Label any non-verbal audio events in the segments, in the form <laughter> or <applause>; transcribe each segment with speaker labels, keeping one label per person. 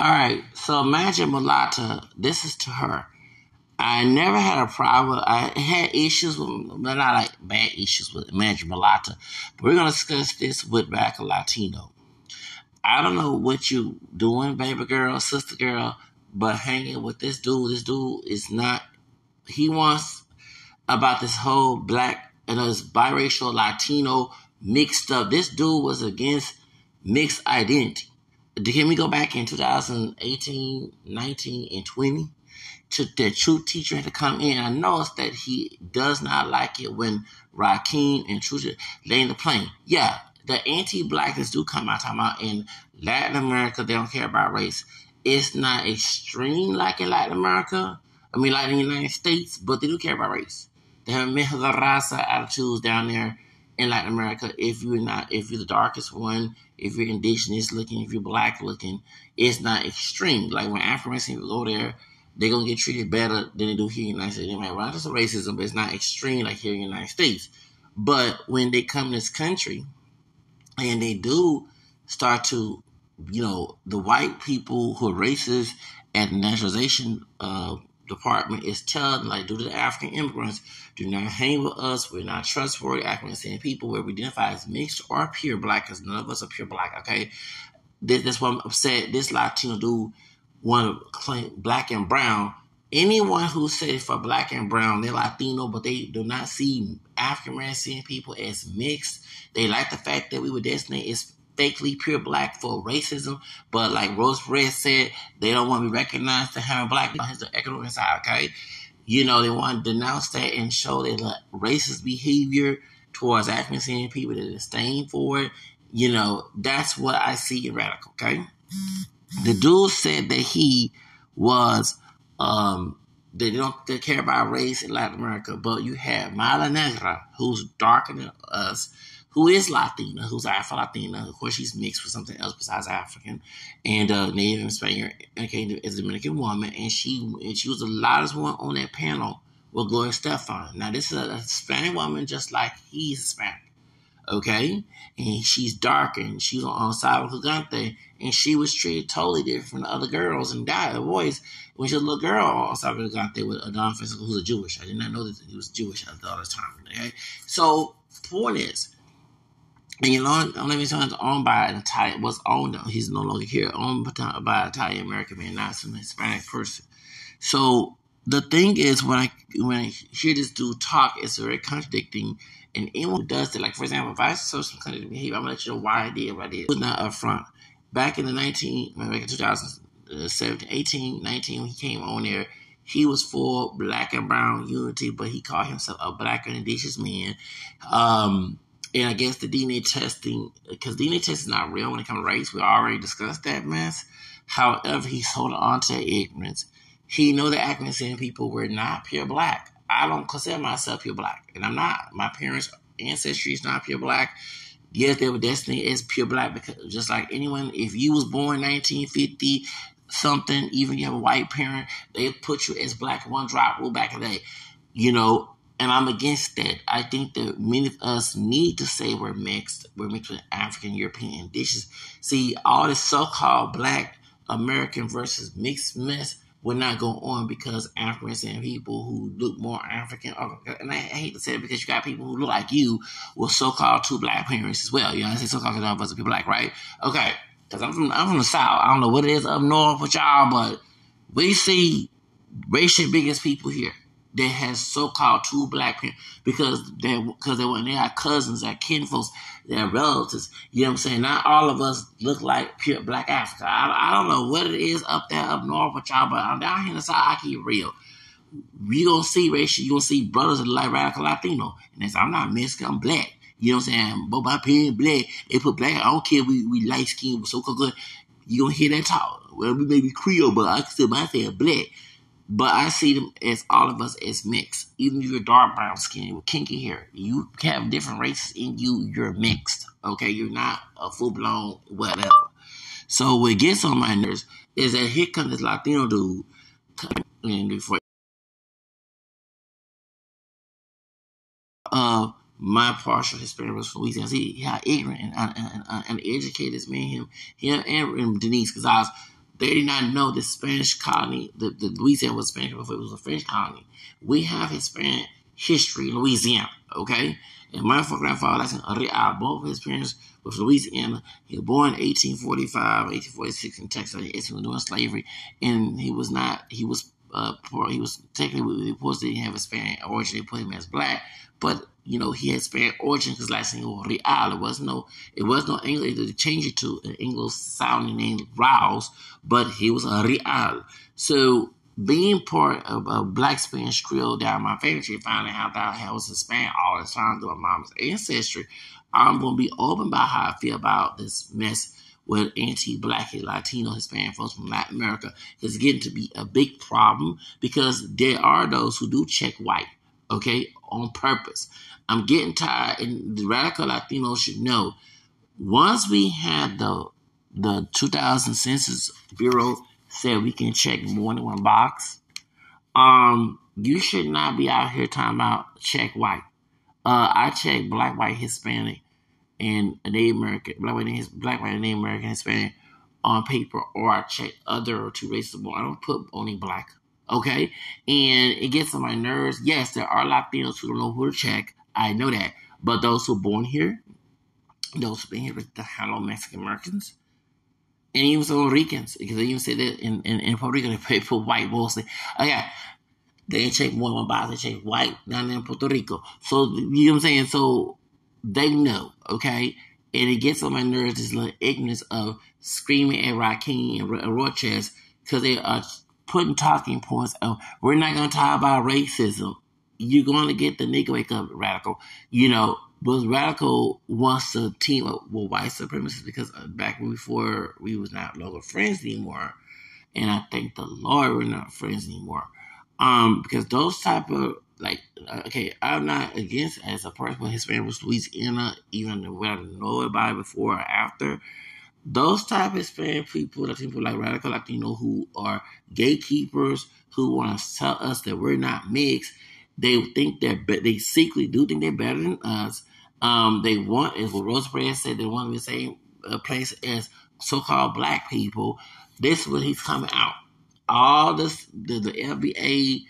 Speaker 1: All right, so Magick Mulatta. This is to her. I never had a problem. I had issues with, but not like bad issues with Magick Mulatta. But we're gonna discuss this with Black Latino. I don't know what you doing, baby girl, sister girl, but hanging with this dude. This dude is not. He wants about this whole black and this biracial Latino mixed up. This dude was against mixed identity. Can we go back in 2018, 19, and 20? To the truth teacher had to come in. I noticed that he does not like it when Rakim and Truth laying the plane. Yeah, the anti-blackness do come out talking about in Latin America they don't care about race. It's not extreme like in Latin America. I mean, like in the United States, but they do care about race. They have mejor raza attitudes down there in Latin America. If you're not, if you're the darkest one, if you're indigenous looking, if you're black looking, it's not extreme. Like when Africans people go there, they're gonna get treated better than they do here in the United States. They might run into racism, but it's not extreme like here in the United States. But when they come to this country and they do start to, you know, the white people who are racist at the naturalization uh, department is telling, like, due to the African immigrants, do not hang with us. We're not trustworthy African American people where we identify as mixed or pure black, because none of us are pure black, okay? This, that's why I'm upset. This Latino dude want to claim black and brown. Anyone who says for black and brown, they're Latino, but they do not see African American people as mixed. They like the fact that we were designated as fakely pure black for racism, but like Rose Red said, they don't want to be recognized to having black has the economic side, okay? You know, they want to denounce that and show like, racist behavior towards African American people, that disdain for it. You know, that's what I see in radical, okay? The dude said that he was um they don't they care about race in Latin America, but you have Mala Negra, who's darker than us, who is Latina, who's Afro Latina. Of course, she's mixed with something else besides African, and uh, Native and Spaniard, okay, is a Dominican woman, and she and she was the loudest one on that panel with Gloria Estefan. Now, this is a Hispanic woman, just like he's Hispanic, okay, and she's dark and she's on Sábado Gigante, and she was treated totally different from the other girls and guys, boys. When she was a little girl on Sábado Gigante with Adon Physical, who's a Jewish. I did not know that he was Jewish at the other time. Okay, so point is and you know, reason it's owned by an Italian was owned. He's no longer here. Owned by an Italian American man, not some Hispanic person. So the thing is, when I when I hear this dude talk, it's very contradicting. And anyone who does it, like for example, if I saw some contradicting behavior, I'm gonna let you know why I did what I did. It was not upfront. Back in the 19, back in 2017, 18, 19, when he came on there, he was for black and brown unity, but he called himself a black and indigenous man. Um, and I guess the DNA testing, because DNA testing is not real when it comes to race. We already discussed that mess. However, he's holding on to ignorance. He know that African people were not pure black. I don't consider myself pure black, and I'm not. My parents' ancestry is not pure black. Yes, they were destined as pure black because just like anyone, if you was born 1950 something, even you have a white parent, they put you as black one drop rule back in the day. You know, and I'm against that. I think that many of us need to say we're mixed. We're mixed with African, European dishes. See, all this so-called black American versus mixed mess will not go on because Africans and people who look more African, and I hate to say it because you got people who look like you with so-called two black parents as well. You know, what I say so-called because none of people black, right? Okay, because I'm from I'm from the south. I don't know what it is up north with y'all, but we see racial biggest people here that has so-called two black parents because they because they when they are cousins, they're kinfolks, they're relatives. You know what I'm saying? Not all of us look like pure black Africa. I, I don't know what it is up there up north with y'all, but I'm down here in the south. I keep real. You gonna see racial. You gonna see brothers like radical Latino, and I'm not Mexican. I'm black. You know what I'm saying? But my parents black. They put black. I don't care. We we light skin, so good. You gonna hear that talk? Well, we may be Creole, but I still myself black. But I see them as all of us as mixed. Even if you're dark brown skin with kinky hair, you have different races in you. You're mixed. Okay, you're not a full blown whatever. So what gets on my nerves is that here comes this Latino dude and before uh my partial Hispanic was from Louisiana. See how ignorant and, and, and, and educated this man him, him and, and Denise Gonzalez they did not know the Spanish colony, the, the Louisiana was Spanish before it was a French colony. We have Hispanic history in Louisiana, okay? And my grandfather, that's in Real, both of his parents was Louisiana. He was born in 1845, 1846 in Texas. He was doing slavery, and he was not, he was uh, poor. He was technically, reports didn't have a Spanish origin. They put him as black, but you know, he had Spanish origin because last name was Real. It was no, it was no English. They changed it to an English sounding name, Rouse, but he was a Real. So being part of a black Spanish Creole down my family finding out that I was Hispanic all the time through my mom's ancestry, I'm gonna be open about how I feel about this mess with anti-black and Latino Hispanic folks from Latin America. It's getting to be a big problem because there are those who do check white, okay, on purpose. I'm getting tired, and the radical Latinos should know. Once we had the the 2000 Census Bureau said we can check more than one box, um, you should not be out here talking about check white. Uh, I check black, white, Hispanic, and Native American, black, white, black, white, Native American, Hispanic on paper, or I check other or two races. I don't put only black. Okay, and it gets on my nerves. Yes, there are Latinos who don't know who to check. I know that. But those who are born here, those who been here with the hello Mexican Americans, and even some Ricans, because they even say that in, in, in Puerto Rico, they pay for white mostly. Oh, yeah. They check one box, they check white down in Puerto Rico. So, you know what I'm saying? So, they know, okay? And it gets on my nerves, this little ignorance of screaming at Rakim and Roches, because they are putting talking points of, we're not going to talk about racism you're going to get the nigga wake up radical. You know, but radical wants to team up with white supremacists because uh, back when before we was not local friends anymore, and I thank the Lord we're not friends anymore. Um, because those type of like uh, okay, I'm not against as a person with Hispanic was Louisiana, even whether I know about before or after. Those type of Hispanic people, the people like radical Latino who are gatekeepers, who want to tell us that we're not mixed they think they're be- they secretly do think they're better than us. Um, they want, as what Roseberry said, they want the same uh, place as so-called black people. This is what he's coming out. All this, the, the FBA,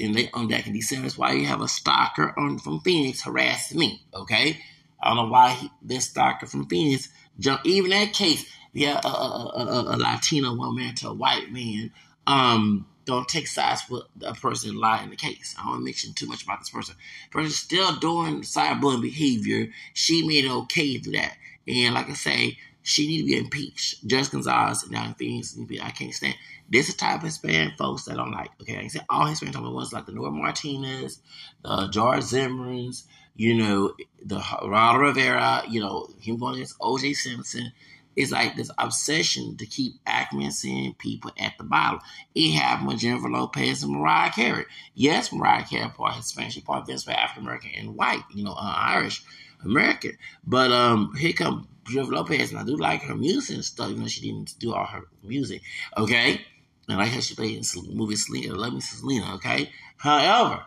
Speaker 1: and they on that in December. Why you have a stalker on from Phoenix harassing me. Okay, I don't know why he, this stalker from Phoenix jump. Even that case, yeah, a, a, a, a Latino woman to a white man. Um, don't take sides with a person lying in the case. I don't mention too much about this person. Person still doing cyberbullying behavior. She made it okay to that. And like I say, she need to be impeached. Judge Gonzalez and now Phoenix, I can't stand. This is the type of Hispanic folks that I don't like. Okay, I can say all Hispanic type of ones like the Nora Martinez, the George Zimmermans, you know, the Rada Rivera, you know, him going against OJ Simpson it's like this obsession to keep acclimating people at the bottom. It happened with Jennifer Lopez and Mariah Carey. Yes, Mariah Carey part Hispanic, she part this African American and white, you know, uh, Irish American. But um, here come Jennifer Lopez, and I do like her music and stuff. You know, she didn't do all her music, okay. And like how she played in the movie Selena, Love Me Selena, okay. However,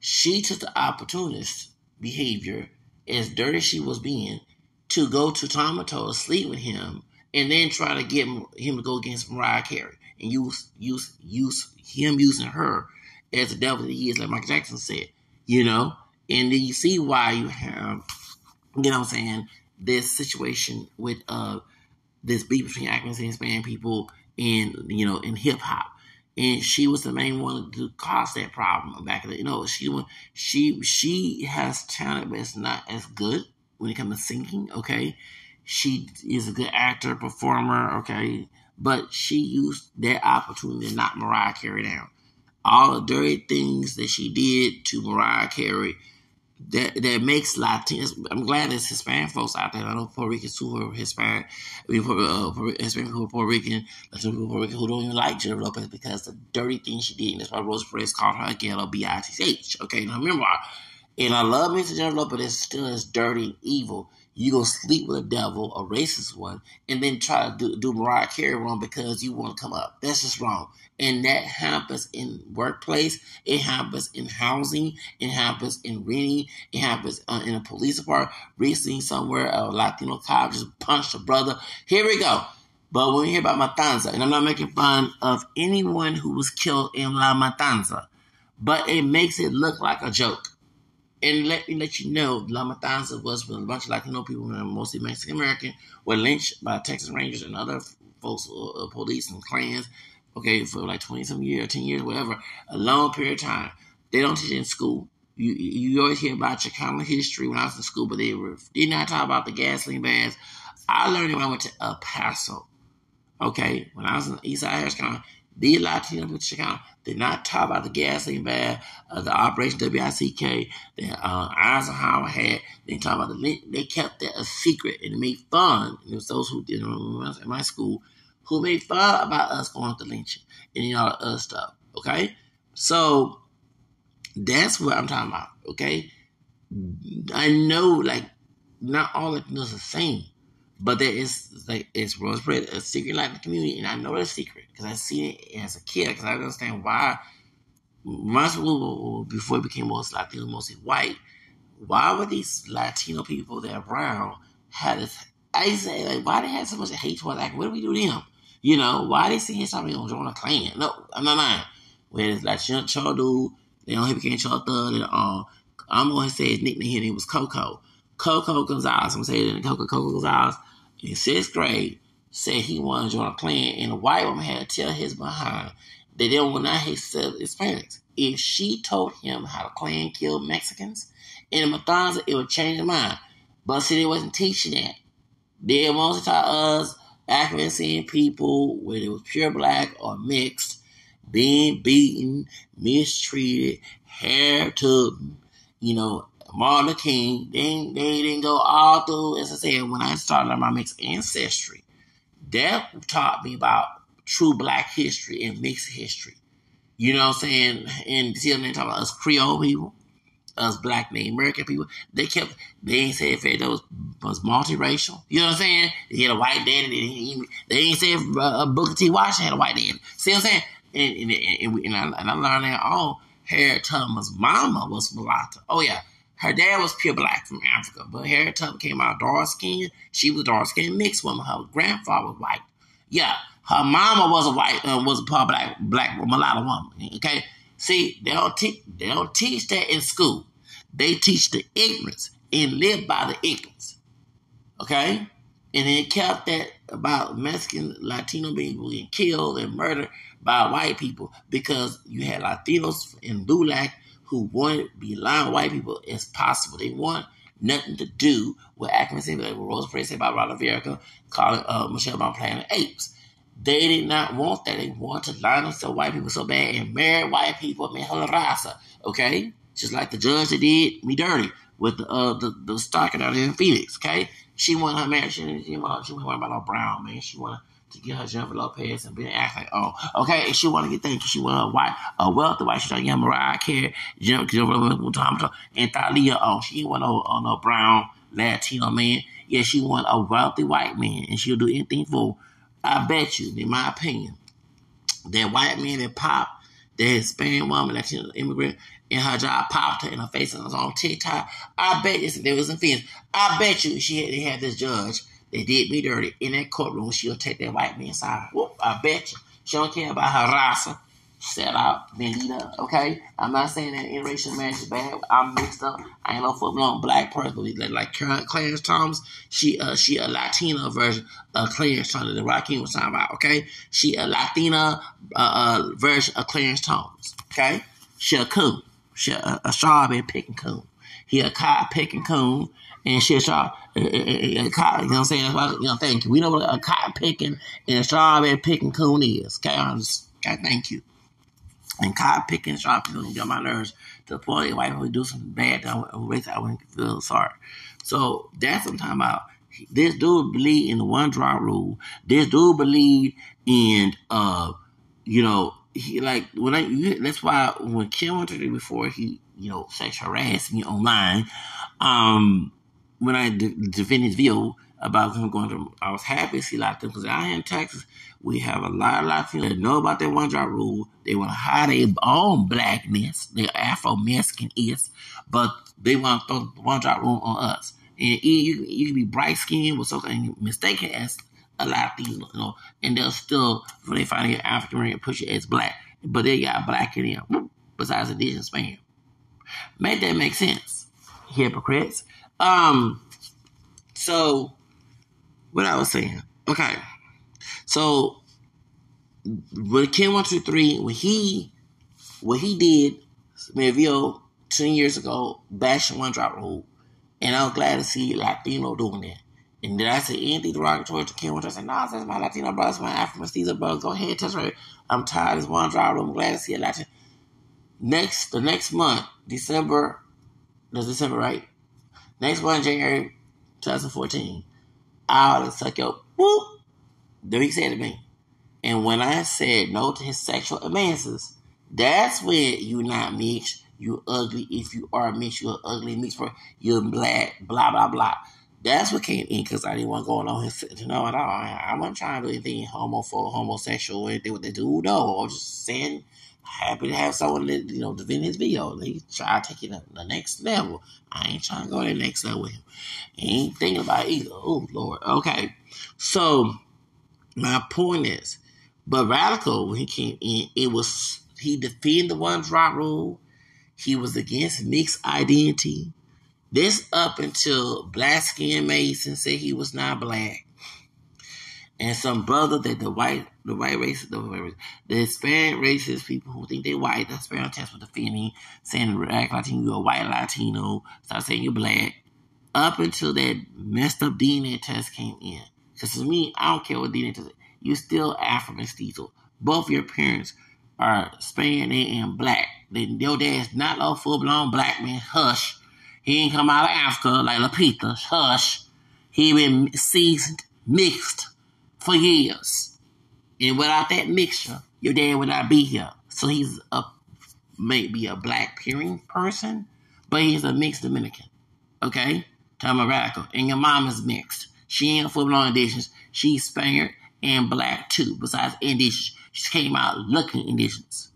Speaker 1: she took the opportunist behavior, as dirty as she was being, to go to Tomato to sleep with him and then try to get him to go against Mariah Carey and use use use him using her as the devil that he is, like Michael Jackson said, you know. And then you see why you have, you know, what I'm saying this situation with uh this beef between actors and Hispanic people and you know in hip hop. And she was the main one to cause that problem back in the you know she she she has talent but it's not as good when it comes to singing, okay? She is a good actor, performer, okay? But she used that opportunity to knock Mariah Carey down. All the dirty things that she did to Mariah Carey that that makes Latinos. I'm glad there's Hispanic folks out there. I know Puerto Ricans who are Hispanic, I mean, uh, Hispanic who are Puerto Rican, Latino people Puerto Rican who don't even like Jennifer Lopez because the dirty things she did. And that's why Rose Perez called her a ghetto B-I-T-H. Okay, now remember, and I love Mr. Jennifer but it's still as dirty and evil. You go sleep with a devil, a racist one, and then try to do, do Mariah Carey wrong because you want to come up. That's just wrong. And that happens in workplace. It happens in housing. It happens in renting. It happens uh, in a police department. Recently, somewhere, a Latino cop just punched a brother. Here we go. But when you hear about Matanza, and I'm not making fun of anyone who was killed in La Matanza, but it makes it look like a joke. And let me let you know, La Matanza was with a bunch of Latino people, mostly Mexican American, were lynched by Texas Rangers and other folks, uh, police and clans, okay, for like 20 some years, 10 years, whatever, a long period of time. They don't teach in school. You you always hear about Chicano history when I was in school, but they were, did not talk about the gasoline bans. I learned it when I went to El Paso. Okay, when I was in East Side Harris County, the Latino people in Chicano did not talk about the gasoline ban, uh, the Operation WICK that uh, Eisenhower had. They talk about the they kept that a secret and made fun. And it was those who did it in my school who made fun about us going to lynching and you know other stuff. Okay, so that's what I'm talking about. Okay, I know like not all Latinos are the same, but there is like it's spread a secret Latin community, and I know the secret because I seen it as a kid because I understand why. School before it became mostly Latino, mostly white. Why were these Latino people that are brown had this? I say like why they had so much hate towards like what do we do to them? You know why they saying something on join a clan? No, I'm not lying. Whereas like Char dude, they don't he became Char Thug and all. I'm to say his nickname here. It was Coco. Coco Gonzalez. I'm going to say it in Coco Coco Gonzalez in sixth grade said he wanted to join a clan, and a white woman had to tell his behind that they don't want to hate Hispanics. If she told him how the clan killed Mexicans in Matanza, it would change his mind. But see, they wasn't teaching that. They mostly taught us African seeing people, whether it was pure black or mixed, being beaten, mistreated, hair to, you know, Martin King. They, they didn't go all through, as I said, when I started on my mixed ancestry. That taught me about true black history and mixed history. You know what I'm saying? And see, they talk about us Creole people, us black Native American people. They kept, they ain't say if it was, was multiracial. You know what I'm saying? They had a white daddy. They, they ain't say if uh, Booker T. Washington had a white daddy. See what I'm saying? And, and, and, and, I, and I learned that all. Harriet Tubman's mama was mulatto. Oh, yeah. Her dad was pure black from Africa, but Harriet Tubman came out dark skinned. She was dark skinned mixed woman. Her grandfather was white. Yeah, her mama was a white, uh, was a part black, black mulatto woman. Okay, see, they don't teach, they don't teach that in school. They teach the ignorance and live by the ignorance. Okay, and they kept that about Mexican Latino getting killed and murdered by white people because you had Latinos in LULAC who wanted to be lying white people as possible. They want nothing to do with accuracy, like what Rose Perez said about Ronald Verica, calling uh, Michelle Obama Planet Apes. They did not want that. They wanted to line themselves white people so bad and marry white people, man, raza, okay? Just like the judge that did me dirty with the uh, the, the stalking out in Phoenix, okay? She wanted her marriage. She, she, she wasn't about no brown, man. She wanted to get her Jennifer Lopez and be act like, oh, okay, and she want to get things. She want a white, a wealthy white. She like, yeah, Mariah Carey, Jennifer Lopez, and Thalia. Oh, she want no, uh, no brown Latino man. Yeah, she want a wealthy white man, and she'll do anything for. I bet you, in my opinion, that white man that pop, that Hispanic woman, Latino immigrant, in her job popped her in her face and was on TikTok. I bet you, there was some things. I bet you she had, they had this judge they did me dirty in that courtroom. She'll take that white man's side. Whoop, I bet you. She don't care about her raza. Set out, Benita. Okay, I'm not saying that interracial marriage is bad. I'm mixed up. I ain't no foot on black person, but like Clarence Thomas, she uh she a Latina version of Clarence Thomas. The Rakim was talking about. Okay, she a Latina uh, uh version of Clarence Thomas. Okay, she a coon. She a, a strawberry picking coon. He a cotton picking coon and shit, y'all. Uh, uh, you know what I'm saying? you know, thank you. We know what a cotton picking and a strawberry picking coon is. Okay, I'm just, okay, thank you. And cotton picking, strawberry picking get my nerves to the point that white people do something bad, I wouldn't, I wouldn't feel sorry. So that's what I'm talking about. This dude believe in the one drop rule. This dude believe in, uh, you know, he like when I. That's why when Kim went to before he, you know, sex harassed me online. Um, when I defended his view about him going to, I was happy to see Latinos because out here in Texas, we have a lot of Latinos that know about that one drop rule. They want to hide their own blackness, their Afro Mexican is, but they want to throw the one drop rule on us. And you, you can be bright skinned with something mistaken as a things, you know, and they'll still, when they find an African American, push it as black, but they got black in them, besides indigenous man. Make that make sense, hypocrites. Um, so, what I was saying, okay, so when Ken one two three, when he, what he did, Melville, ten years ago, bashing one drop rule, and I'm glad to see Latino doing that. And did I say anything derogatory to Ken One? I said, no, that's my Latino brothers, my African Caesar brothers. Go ahead, touch her. I'm tired of one drop. I'm glad to see a Latin. Next, the next month, December, that's December, right? Next one, January 2014, I'll suck your whoop. Then he said to me. And when I said no to his sexual advances, that's when you not mixed, you ugly. If you are mixed, you're ugly mixed person. You're black, blah, blah, blah. That's what came in because I didn't want to go along his you know at all. I, I wasn't trying to do anything homophobic, homosexual, or anything with the dude. No, I was just saying happy to have someone that, you know defend his video. He try to take it to the next level. I ain't trying to go to the next level with him. Ain't thinking about it either. Oh Lord. Okay. So my point is, but radical when he came in, it was he defended the one drop rule. He was against mixed identity. This up until Black Skin Mason said he was not black. And some brother that the white the white race the, white the Hispanic racist people who think they white, the Hispanic test with defending, saying black Latino, you're a white Latino, start saying you're black. Up until that messed up DNA test came in. Because to me, I don't care what DNA test you're still African mestizo. Both your parents are Spanish and black. Then your dad's not a full blown black man. Hush. He ain't come out of Africa like Lapita. Hush. He been seasoned, mixed for years. And without that mixture, your dad would not be here. So he's a maybe a black peering person, but he's a mixed Dominican. Okay? Tell me radical. And your mom is mixed. She ain't full blown indigenous. She's Spaniard and black too, besides indigenous. She came out looking indigenous.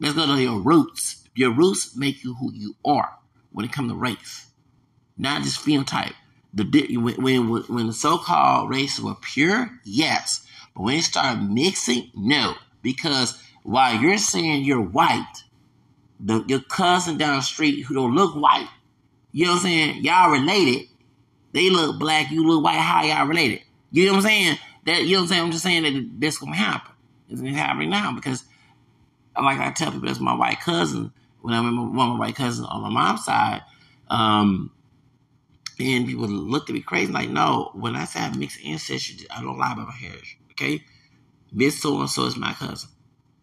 Speaker 1: Let's go to your roots. Your roots make you who you are when it comes to race, not just phenotype. The when when, when the so-called races were pure, yes, when you start mixing, no, because while you're saying you're white, the, your cousin down the street who don't look white, you know what I'm saying? Y'all related. They look black, you look white. How y'all related? You know what I'm saying? That you know what I'm saying? I'm just saying that this gonna happen. It's happening now because, like I tell people, that's my white cousin. When I remember one of my white cousins on my mom's side, um, and people look at me crazy. Like, no, when I say I mixed ancestry, I don't lie about my heritage. Okay, Miss So and So is my cousin,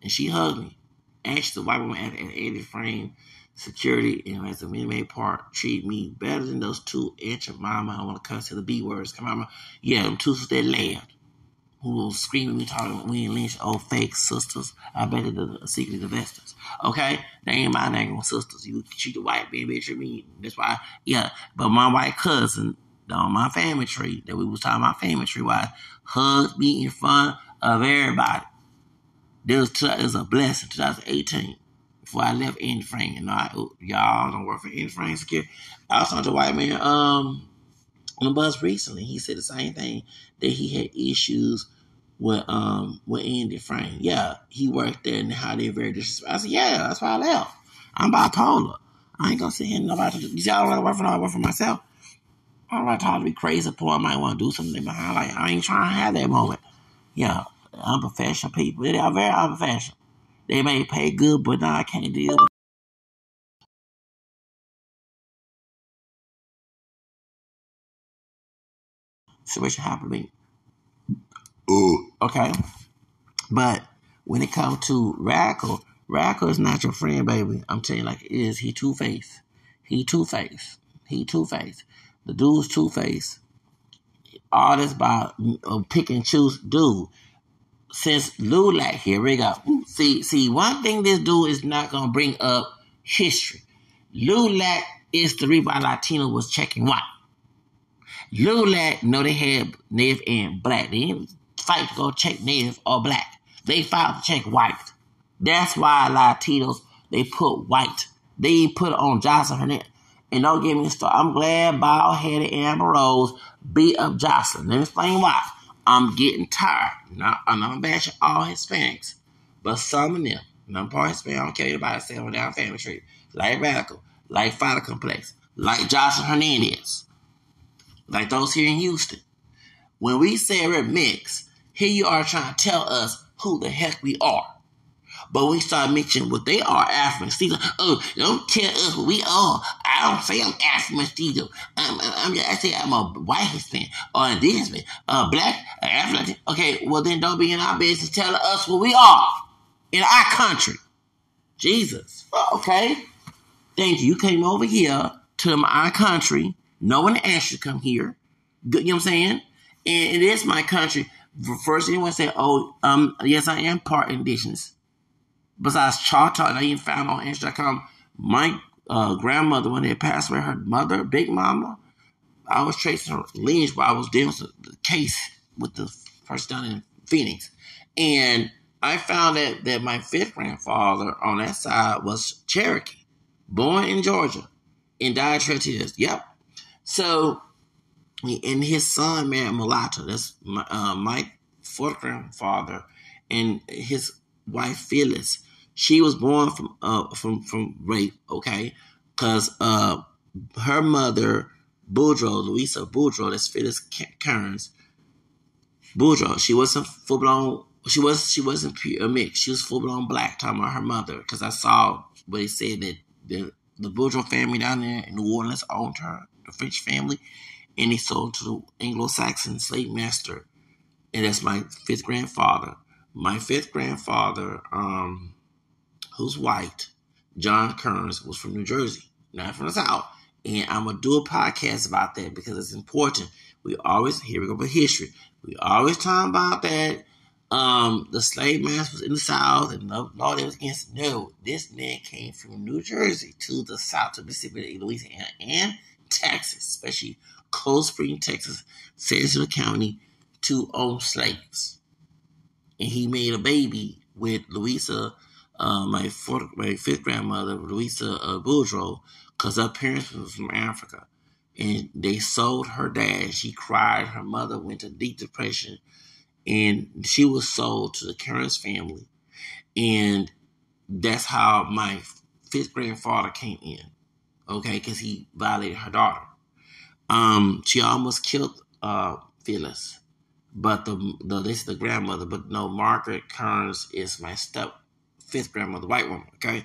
Speaker 1: and she hugged me. Actually, the white woman at, at 80 frame security and as a inmate part treat me better than those two inch mama. I want to cuss to the B words. Come on, yeah, them two that laughed who was screaming me talking we Lynch, oh fake sisters. I bet it the secret investors. Okay? They ain't my name sisters. You treat the white man, bitch, me. That's why yeah. But my white cousin on my family tree that we was talking about family tree why me in front of everybody. This was a blessing 2018 before I left Frank and I y'all don't work for Andy Frank Security. I was talking to a white man um on the bus recently. He said the same thing that he had issues with um with Andy Frank. Yeah, he worked there and how they very disrespectful. I said, yeah, that's why I left. I'm bipolar. I ain't gonna sit here and nobody. I don't want to work for. I work for myself. I don't want to be crazy. Poor, I might want to do something behind. Like I ain't trying to have that moment. Yeah, unprofessional people. They are very unprofessional. They may pay good, but now I can't deal with. Situation happened to me. Ooh. Okay. But when it comes to Radical, Radical is not your friend, baby. I'm telling you like it is. He two faced. He two faced. He two faced. The dude's two faced. All this about uh, pick and choose, dude. Since Lulac, here we go. See, see, one thing this dude is not gonna bring up history. Lulac is the reason why Latino was checking white. Lulac know they had native and black. They didn't fight to go check native or black. They fought to check white. That's why Latinos they put white. They put on Joseline Hernandez. And don't get me started. I'm glad bald headed Amber Rose beat up Joseline. Let me explain why. I'm getting tired. Not, I'm not bashing all Hispanics, but some of them. And I'm part Hispanic. I don't care anybody say on down family tree. Like Radical, like Father Complex, like Joshua Hernandez, like those here in Houston. When we say we're mixed, here you are trying to tell us who the heck we are. But we start mentioning what they are African. See, oh, don't tell us what we are. I don't say I'm African Steve. I'm, I'm, I say I'm a white Hispanic or a Hispanic, uh, black, African. Okay, well then don't be in our business telling us what we are in our country. Jesus. Okay. Thank you. You came over here to my country. No one asked you to come here. You know what I'm saying? And it is my country. First, anyone say, "Oh, um, yes, I am part indigenous." Besides and I even found on Instagram, my uh, grandmother, when they passed away, her mother, Big Mama, I was tracing her lineage while I was dealing with the case with the person down in Phoenix. And I found that, that my fifth grandfather on that side was Cherokee, born in Georgia, and died Traitiers. Yep. So, and his son married mulatto. That's my, uh, my fourth grandfather, and his wife Phyllis she was born from uh from from rape, okay? Cause uh her mother Boudreaux, Louisa Boudreaux, that's Phyllis Kearns. Boudreaux, she wasn't full blown. She was she wasn't pure mix. She was full blown black. Talking about her mother, because I saw what they said that the the Boudreaux family down there in New Orleans owned her, the French family, and they sold to the Anglo-Saxon slave master, and that's my fifth grandfather. My fifth grandfather, um, who's white, John Kearns, was from New Jersey, not from the South. And I'm gonna do a podcast about that because it's important. We always here we go with history. We always talk about that um, the slave master was in the South and no law that was against. No, this man came from New Jersey to the South to Mississippi, Louisiana, and Texas, especially Cold Spring, Texas, Sarasota County, to own slaves. And he made a baby with Louisa uh, my fourth, my fifth grandmother, Louisa uh, because her parents was from Africa, and they sold her dad. She cried. Her mother went to deep depression, and she was sold to the Kearns family, and that's how my fifth grandfather came in. Okay, because he violated her daughter. Um, she almost killed uh, Phyllis, but the the this is the grandmother. But no, Margaret Kearns is my step fifth grandmother, white woman. Okay,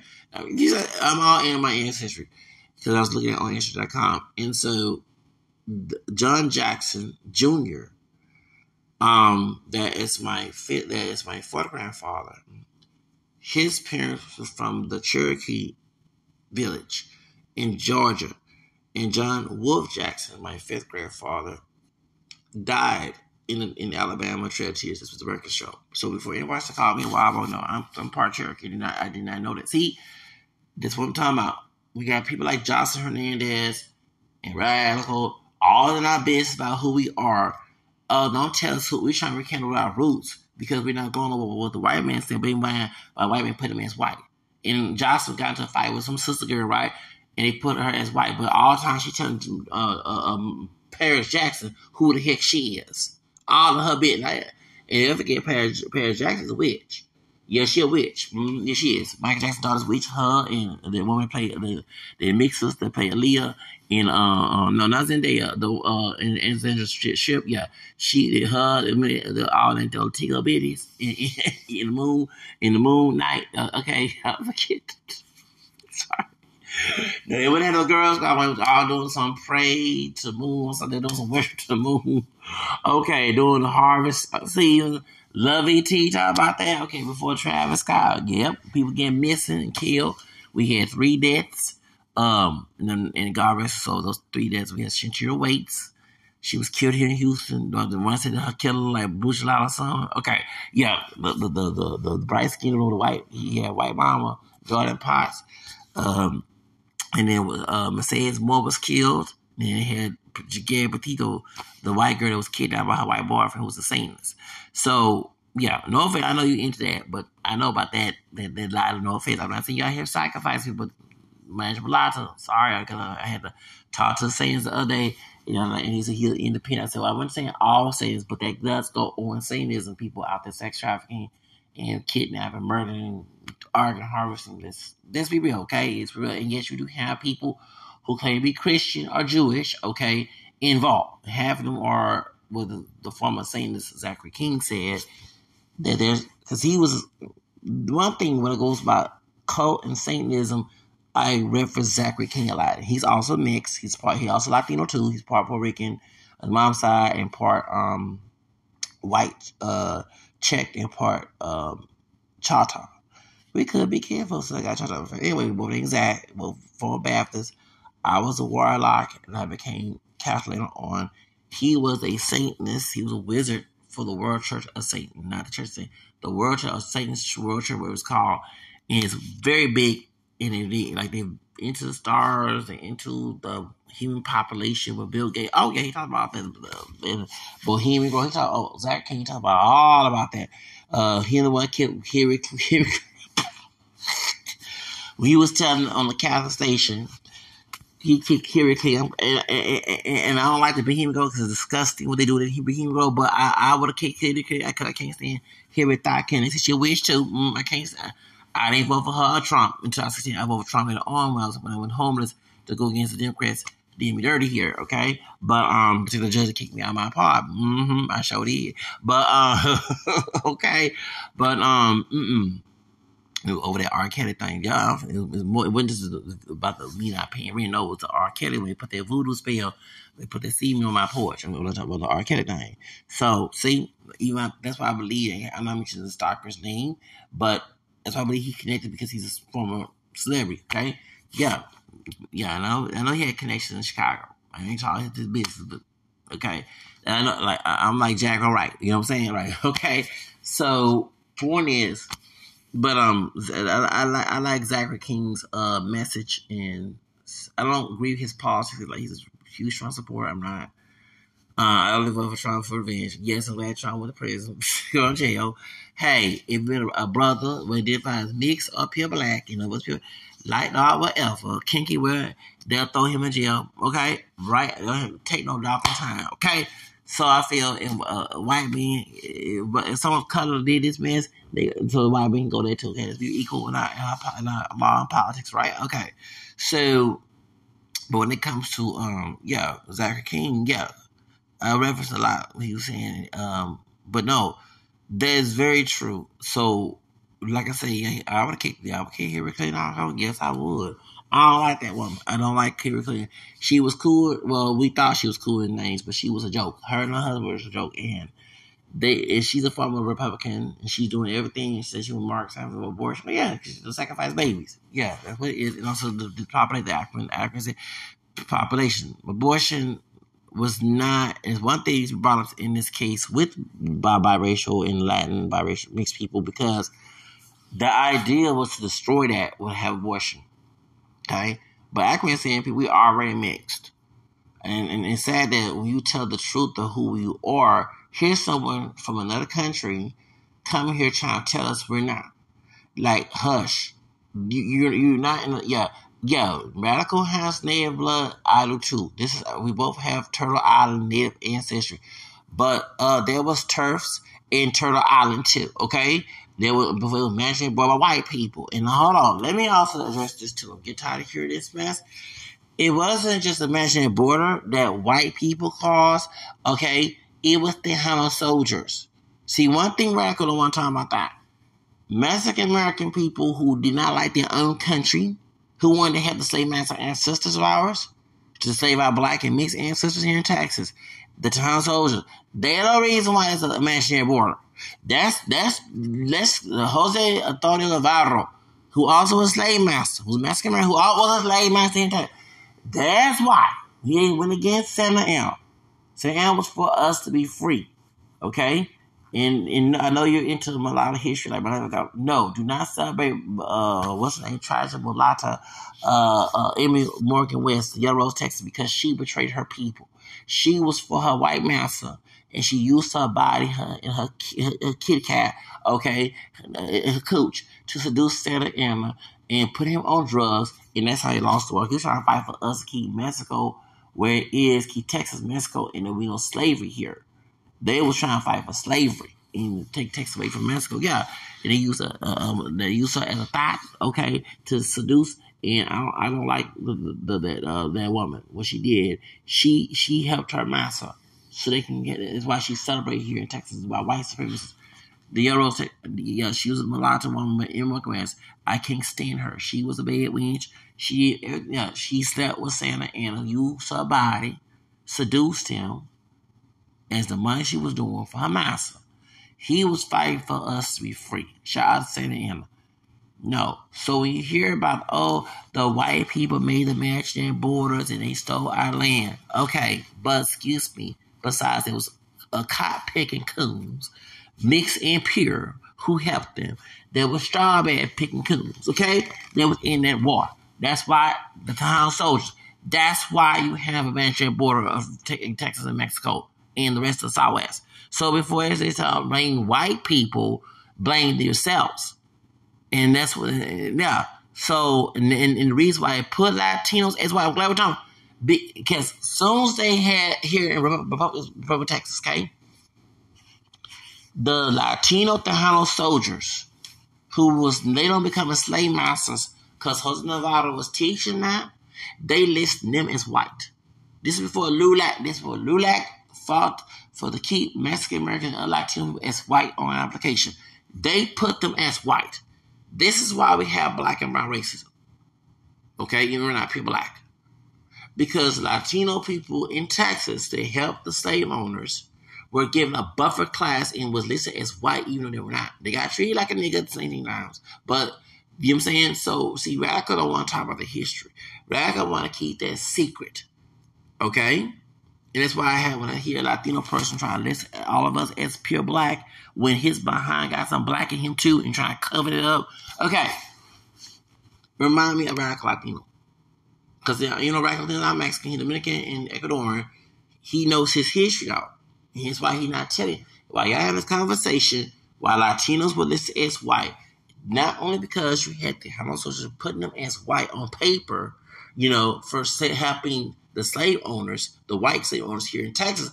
Speaker 1: these are, I'm all in my ancestry because I was looking at on ancestry.com, and so John Jackson Jr. Um, that is my fit. That is my fourth grandfather. His parents were from the Cherokee village in Georgia, and John Wolf Jackson, my fifth grandfather, died in in Alabama Trail Tears. This was the record show. So before anyone wants to call me a wild no, I'm, I'm part Cherokee. I did, not, I did not know that. See, that's what I'm talking about. We got people like Johnson Hernandez and Radical, all in our business about who we are. Uh, don't tell us who we're trying to rekindle our roots because we're not going over what the white man said, being by a white man put him as white. And Joseline got into a fight with some sister girl, right? And they put her as white. But all the time she telling uh, uh, um, Paris Jackson who the heck she is all of her bit. Like, and don't forget, Paris, Paris Jackson's a witch. Yeah, she a witch. Mm, yeah, she is. Michael Jackson's daughter's witch. Her and the woman play the the mixers that play Aaliyah in uh, uh no not Zendaya the uh in, in Zenda's ship. Yeah, she did her the, the all in the Tiga bitties <laughs> in, in, in, the moon in the moon night. Uh, okay, <laughs> I forget. <laughs> Sorry. They wouldn't have no girls. Was all doing some pray to moon. So they're doing some worship to the moon. Okay, doing the harvest season. Love ET, talk about that. Okay, before Travis Scott. Yep, people getting missing and killed. We had three deaths. Um, and then and God rest so those three deaths. We had Shantira Waits. She was killed here in Houston. The one said her killer like Bush or something. Okay, yeah, the the the the, the bright skin little white. He had white mama, Jordan Potts. Um, and then uh, Mercedes Moore was killed. And they had Gabby Petito, the white girl that was kidnapped by her white boyfriend, who was a Satanist. So yeah, no offense. I know you into that, but I know about that. That, that lie of no offense. I'm not saying y'all here sacrifice people, but Manager Mulatto, sorry, because I had to talk to the Saints the other day, You know, and he's a he's independent. I wouldn't say all Satanists, but that does go on Satanism, people out there sex trafficking and kidnapping, murdering, organ harvesting. Let's let's be real, okay? It's real. And yes, you do have people who claim to be Christian or Jewish, okay, involved. Half of them are what the, former Satanist Zachary King said that there's because he was one thing when it goes about cult and Satanism. I reference Zachary King a lot. He's also mixed. He's part. He also Latino too. He's part Puerto Rican on mom's side and part um white uh Czech and part um Choctaw. We could be careful, so I got Choctaw. Anyway, both exact. Well, for Baptist, I was a warlock and I became Catholic on. He was a Satanist. He was a wizard for the World Church of Satan, not the Church of. The World Church of Satan's World Church, what it was called, and it's very big in it. Like they into the stars and into the human population with Bill Gates. Oh yeah, he talked about the, the, Bohemian. He talked. Oh, Zach King talked about all about that. Uh, he and the one killed Hillary. Hillary <laughs> he was telling on the Catholic station he kicked Hillary Clinton, and, and, and, I don't like the Bohemian Grove because it's disgusting what they do in Bohemian Grove. But I, I would have kicked Hillary Clinton because I can't stand Hillary Clinton. It's she wish to. Mm, I can't. I, I didn't vote for her or Trump in 2016. I voted for Trump in the arm when I was when I went homeless to go against the Democrats. Did me dirty here, okay? But um, the judge kicked me out of my pod. Mm-hmm, I showed it. But uh, <laughs> okay, but um, mm-mm over that R. Kelly thing. Yeah, it, was more, it wasn't just about the me not paying rent. No, it was the R. Kelly when they put that voodoo spell. They put that semen on my porch. Going to talk about the R. Kelly thing. So, see, even that's why I believe, I'm not mentioning the stalker's name, but that's why I believe he connected because he's a former celebrity, okay? Yeah, yeah, I know, I know he had connections in Chicago. I ain't talking his business, but okay. And I know, like, I'm like Jack Wright, you know what I'm saying? Right, <laughs> okay. So, point is, but um, I, I like I like Zachary King's uh message, and I don't agree with his policies. Like he's a huge Trump supporter. I'm not. Uh, I only vote for Trump for revenge. Yes, I'm glad Trump went to prison, <laughs> go to jail. Hey, if been a brother when identifies mixed up here black, you know what's pure, light dog, whatever, kinky where they'll throw him in jail. Okay, right? Take no doubt time. Okay, so I feel uh, white men, if, if someone color did this mess, they, so white men go there too. Okay, let's be equal in our, in our, in our modern politics, right? Okay. So, but when it comes to, um, yeah, Zachary King, yeah, I referenced a lot what he was saying. Um, but no, that is very true. So, like I say, I would kick, the I would kick Hillary Clinton out. Yes, I would. I don't like that woman. I don't like Hillary Clinton. She was cool. Well, we thought she was cool in names, but she was a joke. Her and her husband was a joke. And they, and she's a former Republican, and she's doing everything. She says she was Marx after abortion. But yeah, she'll sacrifice babies. Yeah, that's what it is. And also the, the populate the African accuracy population. Abortion was not is one thing brought up in this case with bi- biracial and Latin biracial mixed people because the idea was to destroy that with have abortion. Okay? But accuracy and people, we already mixed. And, and it's sad that when you tell the truth of who you are, here's someone from another country coming here trying to tell us we're not. Like, hush. You, you're, you're not in a, yeah, yeah, Radical has native blood. I do too. This is, we both have Turtle Island native ancestry. But, uh, there was turfs in Turtle Island too, okay? They were before mentioned by white people. And hold on, let me also address this too. Getting tired of hearing this mess. It wasn't just a mentioned border that white people caused, okay? It was the Hama soldiers. See, one thing radical want to talk about that. Mexican American people who did not like their own country, who wanted to have the same ancestors of ours, to save our black and mixed ancestors here in Texas. The town soldiers. They're the reason why it's a imaginary border. That's that's that's Jose Antonio Navarro, who also was a slave master, who's Mexican man, who was a slave master. That's why he ain't went against Santa Anna. Santa was for us to be free, okay? And and I know you're into a lot of history, like but no, do not celebrate. Uh, what's her name? Tragic Mulata, uh, uh, Emily Morgan West, Yellow Rose, Texas, because she betrayed her people. She was for her white master and she used her body, her and her, her, her kitty cat, okay, her coach, to seduce Santa Anna and put him on drugs, and that's how he lost the war. He was trying to fight for us to keep Mexico where it is keep Texas, Mexico, and there be no slavery here. They was trying to fight for slavery and take Texas away from Mexico. Yeah, and they use a, um, they use her as a thought, okay, to seduce. And I don't, I don't like the, the, that uh, that woman. What she did, she she helped her master so they can get it. That's why she celebrated here in Texas by white supremacists. The yellow, yeah, she was a mulatto woman with immigrants. I can't stand her. She was a bad wench. She, yeah, she slept with Santa Anna, used her body, seduced him, as the money she was doing for her master. He was fighting for us to be free. Shout out to Santa Anna. No. So when you hear about, oh, the white people made the match their borders and they stole our land. Okay, but excuse me. Besides, there was a cop picking coons, mixed and pure, who helped them. There was strawberry picking coons, okay? That was in that war. That's why the town soldiers. That's why you have a imaginary border of Texas and Mexico and the rest of the Southwest. So before they start blame white people, blame themselves. And that's what, yeah. So, and, and, and the reason why I put Latinos is why I'm glad we're talking. Because soon as they had here in Republic, Texas, okay, the Latino Tejano soldiers who was, they don't become slave masters because Jose Navarro was teaching that, they list them as white. This is before LULAC, this is before LULAC fought for the keep Mexican American and Latino as white on application. They put them as white. This is why we have black and brown racism. Okay, even not people black. Because Latino people in Texas, they helped the slave owners, were given a buffer class and was listed as white even though they were not. They got treated like a nigga same times. But you know what I'm saying? So see, Radical don't want to talk about the history. Radical want to keep that secret. Okay? And that's why I have when I hear a Latino person trying to list all of us as pure black when his behind got some black in him too and trying to cover it up. Okay. Remind me of Radical Latino. Because, you know, Latino not Mexican, he's Dominican and Ecuadorian. He knows his history out. And here's why he not telling. While y'all having this conversation, while Latinos were listed as white, not only because you had the homosexuals putting them as white on paper, you know, for helping the slave owners, the white slave owners here in Texas,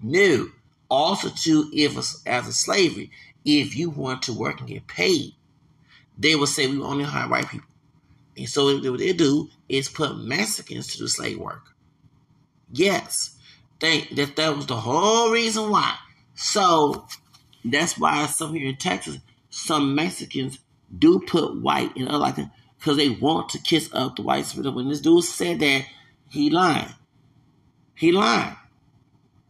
Speaker 1: knew also too, if as a slavery, if you want to work and get paid, they would say we only hire white people. And so what they do is put Mexicans to do slave work. Yes, they, that that was the whole reason why. So that's why some here in Texas, some Mexicans do put white in other like because they want to kiss up the white spirit. When this dude said that he lying. He lying.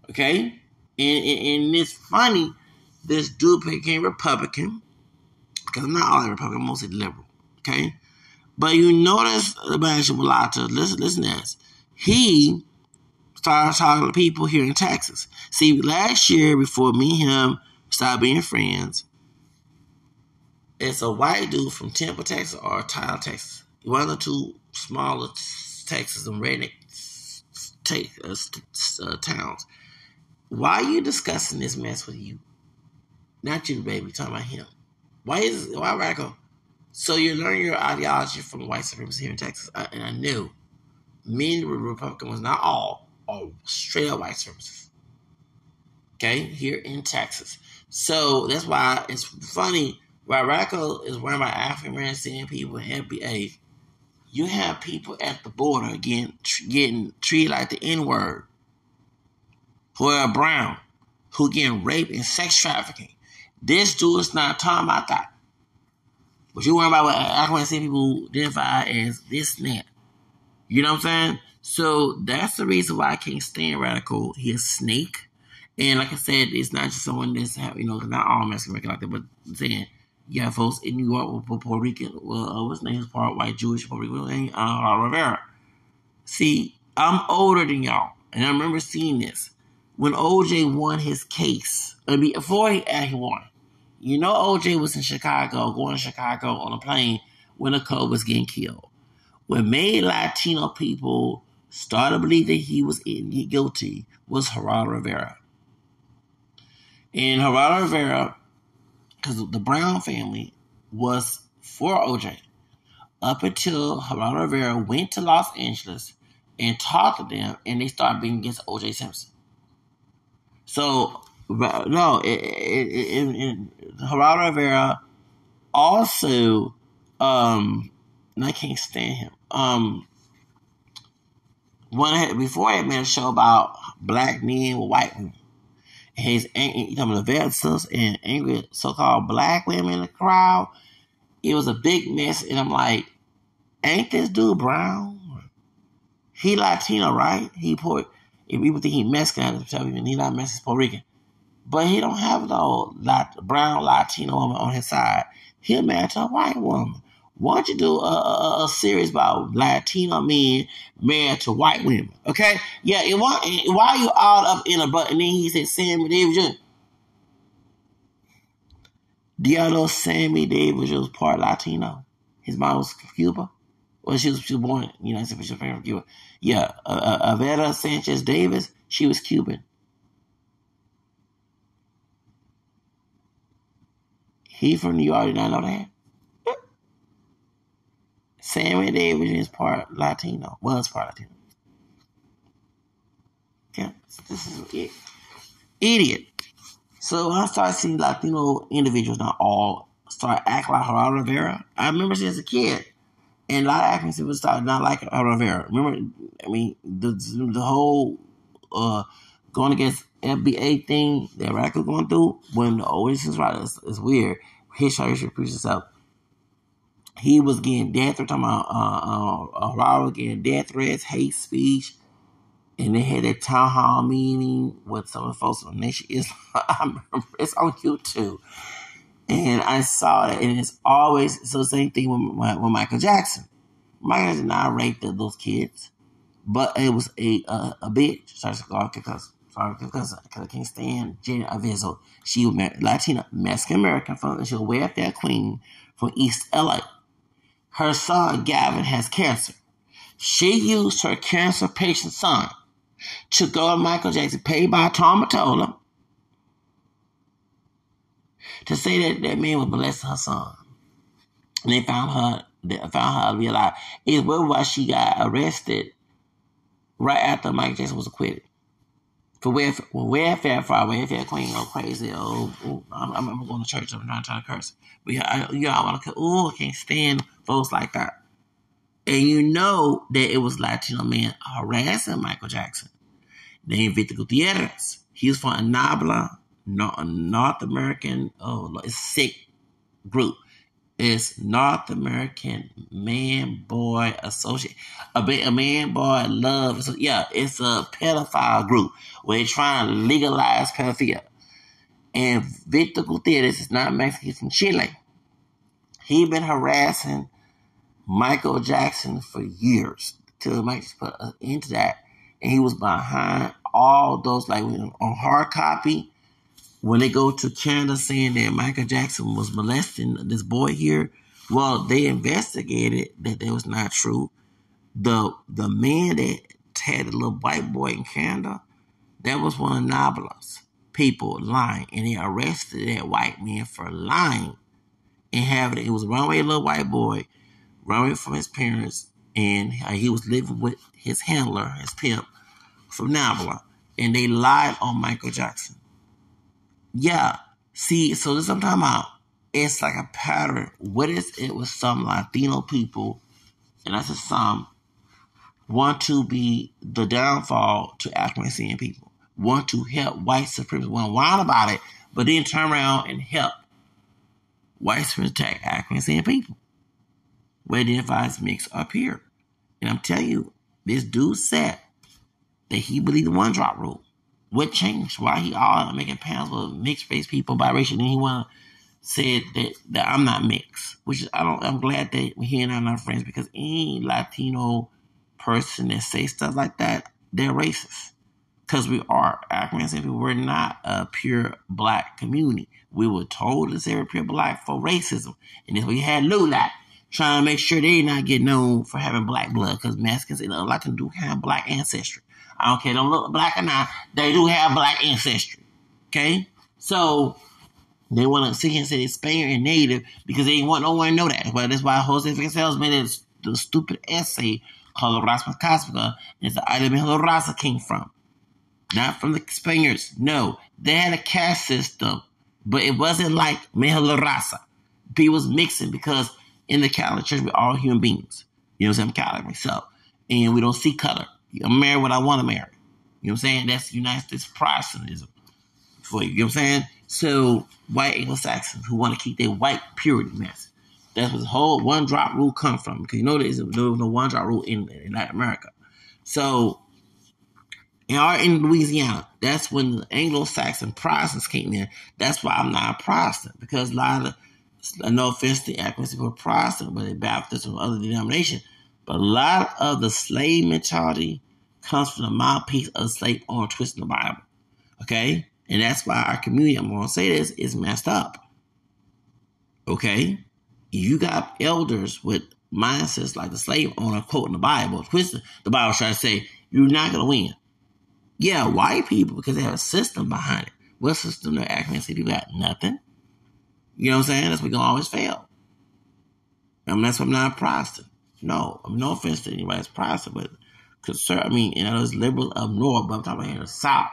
Speaker 1: Okay? And, and, and it's funny, this dude became Republican, because I'm not all Republican, mostly liberal. Okay? But you notice the Mulatto, listen, listen to this. He started talking to people here in Texas. See, last year, before me and him started being friends, it's a white dude from Temple, Texas, or Tyler, Texas. One of the two smaller Texas and redneck uh, uh, towns. Why are you discussing this mess with you? Not you, baby. Talking about him. Why is why Radical? So you learn your ideology from white supremacy here in Texas, I, and I knew many Republican was not all, all straight up white supremacists. Okay, here in Texas. So that's why it's funny. Why Radical is one of my African American people in FBA you have people at the border getting, getting treated like the N word, who are brown, who getting raped and sex trafficking. This dude is not talking about that. You worry about what see people identify as this that. You know what I'm saying? So that's the reason why I can't stand radical. He's a snake. And like I said, it's not just someone that's, you know, not all Mexican American like that, but I'm saying have folks in New York with Puerto Rican, well, uh, what's name is part white Jewish Puerto Rican uh, Rivera. See, I'm older than y'all, and I remember seeing this when OJ won his case. I mean, before he, he won, you know, OJ was in Chicago, going to Chicago on a plane when a code was getting killed. When made Latino people started to believe that he was guilty was Geraldo Rivera. And Geraldo Rivera because the Brown family was for OJ up until Geraldo Rivera went to Los Angeles and talked to them, and they started being against O.J. Simpson. So no, it, it, it, Rivera also, um, I can't stand him. Um, when I before I had made a show about black men with white women, his you talking about the and angry so-called black women in the crowd. It was a big mess, and I'm like, ain't this dude brown? He Latino, right? He Puerto. If people think he Mexican, he not Mexican, Puerto Rican. But he don't have no brown Latino woman on his side. He'll marry to a white woman. Why don't you do a, a, a, series about Latino men married to white women? Okay? Yeah, and why, why are you all up in a but? And then he said Sammy Davis Jr. Do y'all know Sammy Davis was part Latino? His mom was Cuba. Well, she was, she was born, you know, she was from Cuba. Yeah, uh, uh, Elvera Sanchez Davis, she was Cuban. He from New York. Did I know that? Sammy Davis is part Latino. Was part Latino. Yeah, this is it. Idiot. So I started seeing Latino individuals, not all, start acting like Geraldo Rivera. I remember since a kid, and a lot of actors people started not like Rivera. Remember, I mean, the the whole uh, going against FBA thing that Radical going through when the Oasis right is, is weird. His show should preach himself. He was getting death threats, talking about uh, uh, Robert getting death threats, hate speech, and they had that town hall meeting with some of the folks from Nation <laughs> Islam. it's on YouTube, and I saw it, and it's always so the same thing with, with Michael Jackson. Michael did not rape those kids, but it was a a, a bitch. Sorry, because sorry, because I can't stand Jenny uh, Arvizo. She was Latina, Mexican American from she was a welfare queen from East LA. Her son Gavin has cancer. She used her cancer patient son to go to Michael Jackson, paid by Tom Mottola, to say that that man was molesting her son. And they found her, they found her realized it's why she got arrested right after Michael Jackson was acquitted for welfare, well, welfare for our welfare queen go crazy. Oh, oh I'm, I'm, going to church. I'm not trying to curse. But y'all want to, oh, I can't stand folks like that. And you know that it was Latino men uh, harassing Michael Jackson. Named Victor Gutierrez. He's from a NAMBLA, a North American, oh, it's sick group. It's North American Man Boy Associate. A, man boy love. So yeah, it's a pedophile group where they're trying to legalize pedophilia. And Victor Gutierrez is not Mexican, from Chile. He been harassing Michael Jackson for years till Mike put uh, into that. And he was behind all those, like on hard copy when they go to Canada saying that Michael Jackson was molesting this boy here, well, they investigated that that was not true. The the man that had the little white boy in Canada, that was one of NAMBLA's people lying, and they arrested that white man for lying and having it. Was a runaway little white boy, runaway from his parents, and he was living with his handler, his pimp, from NABLA, and they lied on Michael Jackson. Yeah. See, so this I'm talking about. It's like a pattern. What is it with some Latino people, and I said some, want to be the downfall to African people, want to help white supremacists, want to whine about it, but then turn around and help white supremacists attack African people. Where identifies mix up here. And I'm telling you, this dude said that he believed the one drop rule. What changed? Why he all making panels with mixed race people, biracial, and he want said that, that I'm not mixed, which I don't. I'm glad that he and I are not friends because any Latino person that say stuff like that, they're racist. Because we are African people, we're not a pure black community. We were told to say we're pure black for racism, and if we had Lula trying to make sure they not get known for having black blood because Mexicans and Latino do have black ancestry. I don't care, don't look black or not, they do have black ancestry. Okay? So they want to sit and say they're Spaniard and native because they want no one to know that. But that's why Jose Vasconcelos made this the stupid essay called Raza Cosmica, it's the island where Raza came from. Not from the Spaniards. No, they had a caste system, but it wasn't like Mejala Raza. People was mixing because in the Catholic Church, we're all human beings. You know what I'm saying? Catholic myself. And we don't see color. I'm married what I want to marry. You know what I'm saying? That's United States Protestantism for you. You know what I'm saying? So white Anglo-Saxons who want to keep their white purity mess. That's where the whole one drop rule come from. Because you know there's no, no one drop rule in, in Latin America. So in our in Louisiana, that's when the Anglo-Saxon Protestants came in. That's why I'm not a Protestant. Because a lot of no offense to the accuracy for Protestant, but they Baptist or other denomination. But a lot of the slave mentality comes from the mouthpiece of the slave on twisting the Bible. Okay? And that's why our community, I'm going to say this, is messed up. Okay? You got elders with mindsets like the slave owner quoting the Bible, twisting the Bible, trying to say, you're not going to win. Yeah, white people, because they have a system behind it. What system they're acting say you got? Nothing. You know what I'm saying? That's we can always fail. I mean, that's why I'm not a Protestant. No, no offense to anybody that's Protestant, but concern, I mean, you know, those liberals up north, but I'm talking about in the South.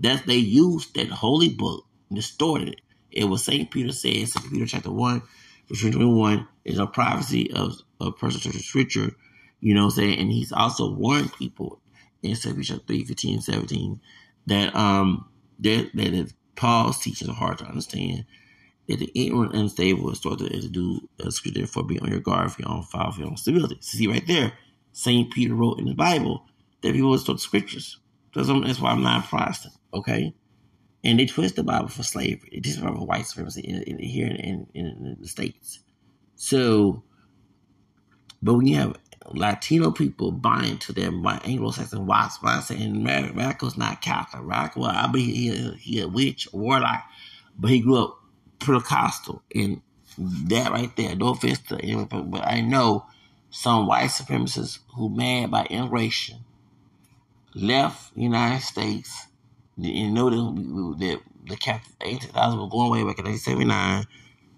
Speaker 1: That they used that holy book, distorted it. It was St. Peter says, St. Peter chapter 1, verse 21, is a prophecy of a person such as scripture, you know what I'm saying? And he's also warned people in St. Peter chapter 3, 15, 17, that um that, that Paul's teachings are hard to understand that the ignorant unstable is thought to do a scripture for be on your guard for your own file for your own stability. See right there, Saint Peter wrote in the Bible that people taught the scriptures. That's, why I'm not Protestant, okay? And they twist the Bible for slavery. They the for white supremacy in, in, here in, in, in the States. So, but when you have Latino people buying to their Anglo-Saxon white mindset, and Radical's not Catholic. Radical, I be he, he a witch, a warlock, but he grew up Pentecostal, and that right there, no offense to anyone, but I know some white supremacists who mad by immigration left the United States. You know that, that the Catholic 18,000 was going way back in 1979.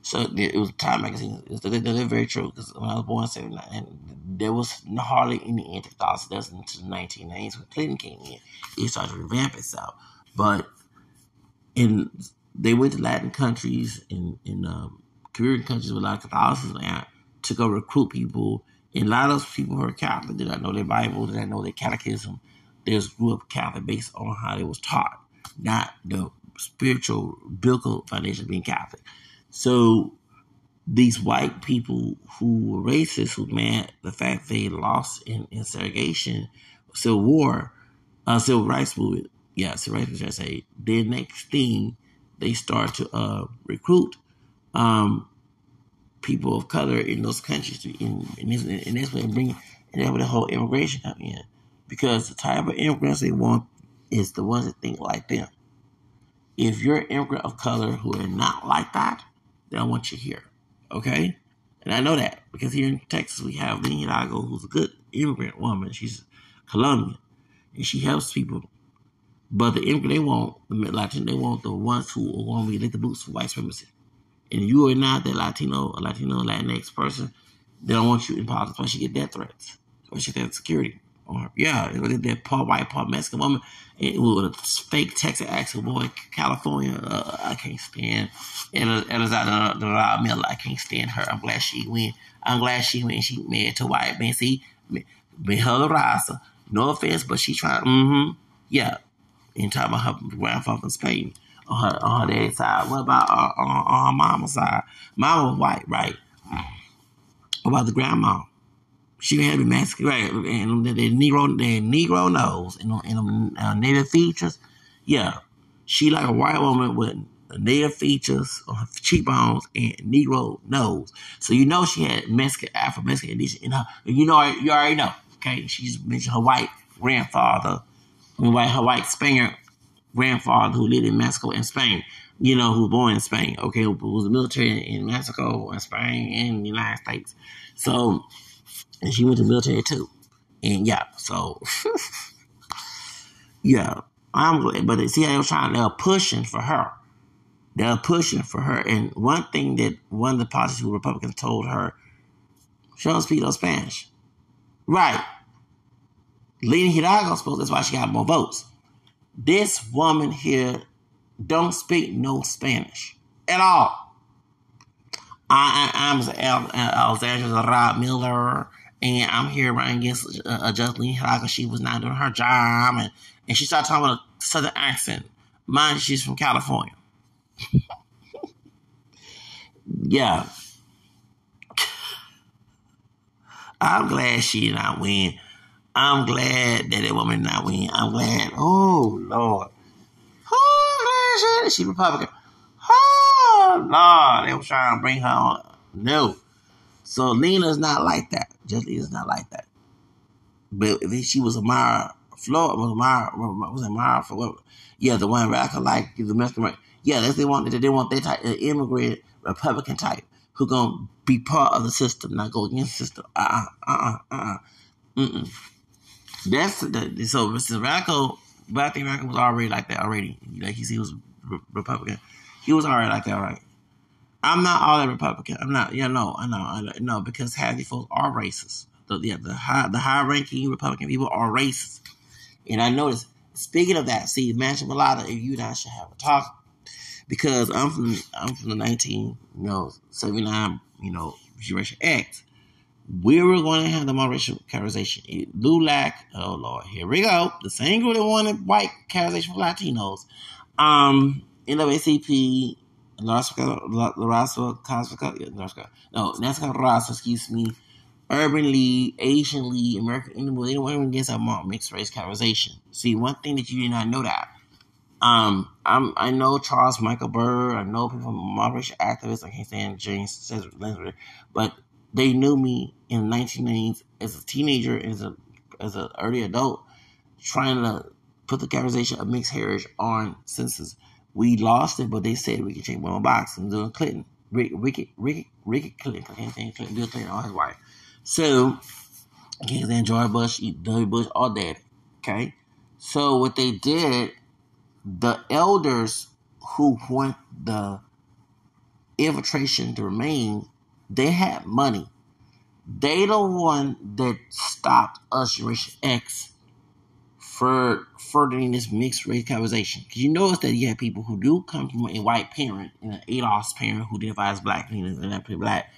Speaker 1: So it was Time magazine. It's, they're very true because when I was born in 79, and there was hardly any anti-Catholics. That's into the 1990s when Clinton came in. It started to revamp itself. But in they went to Latin countries and in um, Caribbean countries with a lot of Catholicism and to go recruit people. And a lot of those people who are Catholic did not know their Bible, did not know their catechism. They just grew up Catholic based on how they was taught, not the spiritual biblical foundation being Catholic. So these white people who were racist, who mad the fact they lost in, in segregation, civil war, uh, civil rights movement, yeah, civil rights movement, I say, the next thing they start to uh, recruit um, people of color in those countries, to, in, in this, and bring and that's where the whole immigration come in, because the type of immigrants they want is the ones that think like them. If you're an immigrant of color who are not like that, they don't want you here. Okay? And I know that because here in Texas we have Lynn Hidalgo, who's a good immigrant woman. She's Colombian. And she helps people but the immigrant they want the Latin, they want the ones who are going to lick the boots for white supremacy. And you are not that Latino, a Latino, Latinx person, they don't want you in politics once you get death threats. Once you get security. Or yeah, that poor white, poor Mexican woman with a fake Texas accent, boy, California, uh, I can't stand. And as I Elizabeth Miller, I can't stand her. I'm glad she went. I'm glad she went. She married to white man. See, me her raza. No offense, but she trying. Mm-hmm. Yeah, and talking about her grandfather from Spain on her on her daddy's side. What about uh, on, on her mama's side? Mama was white, right? What about the grandma? She had Mexican, right? And the, the Negro, the Negro nose and, and uh, native features. Yeah, she like a white woman with native features on her cheekbones and Negro nose. So you know she had Mexican, Afro Mexican in her. You know, you already know. Okay, she's mentioned her white grandfather white, her white Spaniard grandfather who lived in Mexico and Spain, you know, who was born in Spain, okay, who was military in Mexico and Spain and the United States. So, and she went to military too. And yeah, so, <laughs> yeah, I'm glad. But see, they were trying, they were pushing for her. They were pushing for her. And one thing that one of the who Republicans told her, she don't speak no Spanish. Right. Lina Hidalgo spoke. That's why she got more votes. This woman here don't speak no Spanish at all. I, I, am Alexandra Rod Miller, and I'm here running against uh, Justine Hidalgo. She was not doing her job, and, and she started talking with a southern accent. Mind she's from California. <laughs> yeah. <laughs> I'm glad she did not win. I'm glad that that woman not win. I'm glad. Oh, Lord. Oh, she, she Republican. Oh, Lord. They were trying to bring her on. No. So Lina's not like that. Just Lina's not like that. But if she was a Mara Florida, was Mara, was a Mara for what? Yeah, the one radical like the Mexican. Yeah, that's they want. They want that type, of immigrant Republican type who gonna be part of the system, not go against the system. Uh uh uh uh uh. That's the, so Mr. Radical, but I think Radical was already like that already. Like he, was Republican. He was already like that, right? I'm not all that Republican. I'm not. Yeah, no, I know, I know, no, because half these folks are racist. The, yeah, the high, the high ranking Republican people are racist, and I noticed. Speaking of that, see, Mansion Mulata, if you and I should have a talk, because I'm from I'm from the 19 you know 79 you know Generation X. We were going to have the multiracial categorization. LULAC, oh Lord, here we go. The same group that wanted white categorization for Latinos. Um, NAACP, Cosmica, no, NASCAR Raza, excuse me, Urban League, Asian League, American Indian, they don't want to against mixed race categorization. See, one thing that you did not know that um, I'm I know Charles Michael Byrd. I know people from moderation activists. I can't stand James Cesar, but they knew me in the 1990s as a teenager, as a as an early adult, trying to put the categorization of mixed heritage on census. We lost it, but they said we could change one box and do a Clinton, Rick, Ricky, Ricky, Ricky Clinton, think Clinton, Bill Clinton, all his wife. So, can't stand George Bush, W. Bush, all that. Okay, so what they did the elders who want the infiltration to remain, they had money. They the one that stopped us, Generation X, for furthering this mixed race conversation. Because you notice that you have people who do come from a white parent and an ADOS parent who identifies black and not black,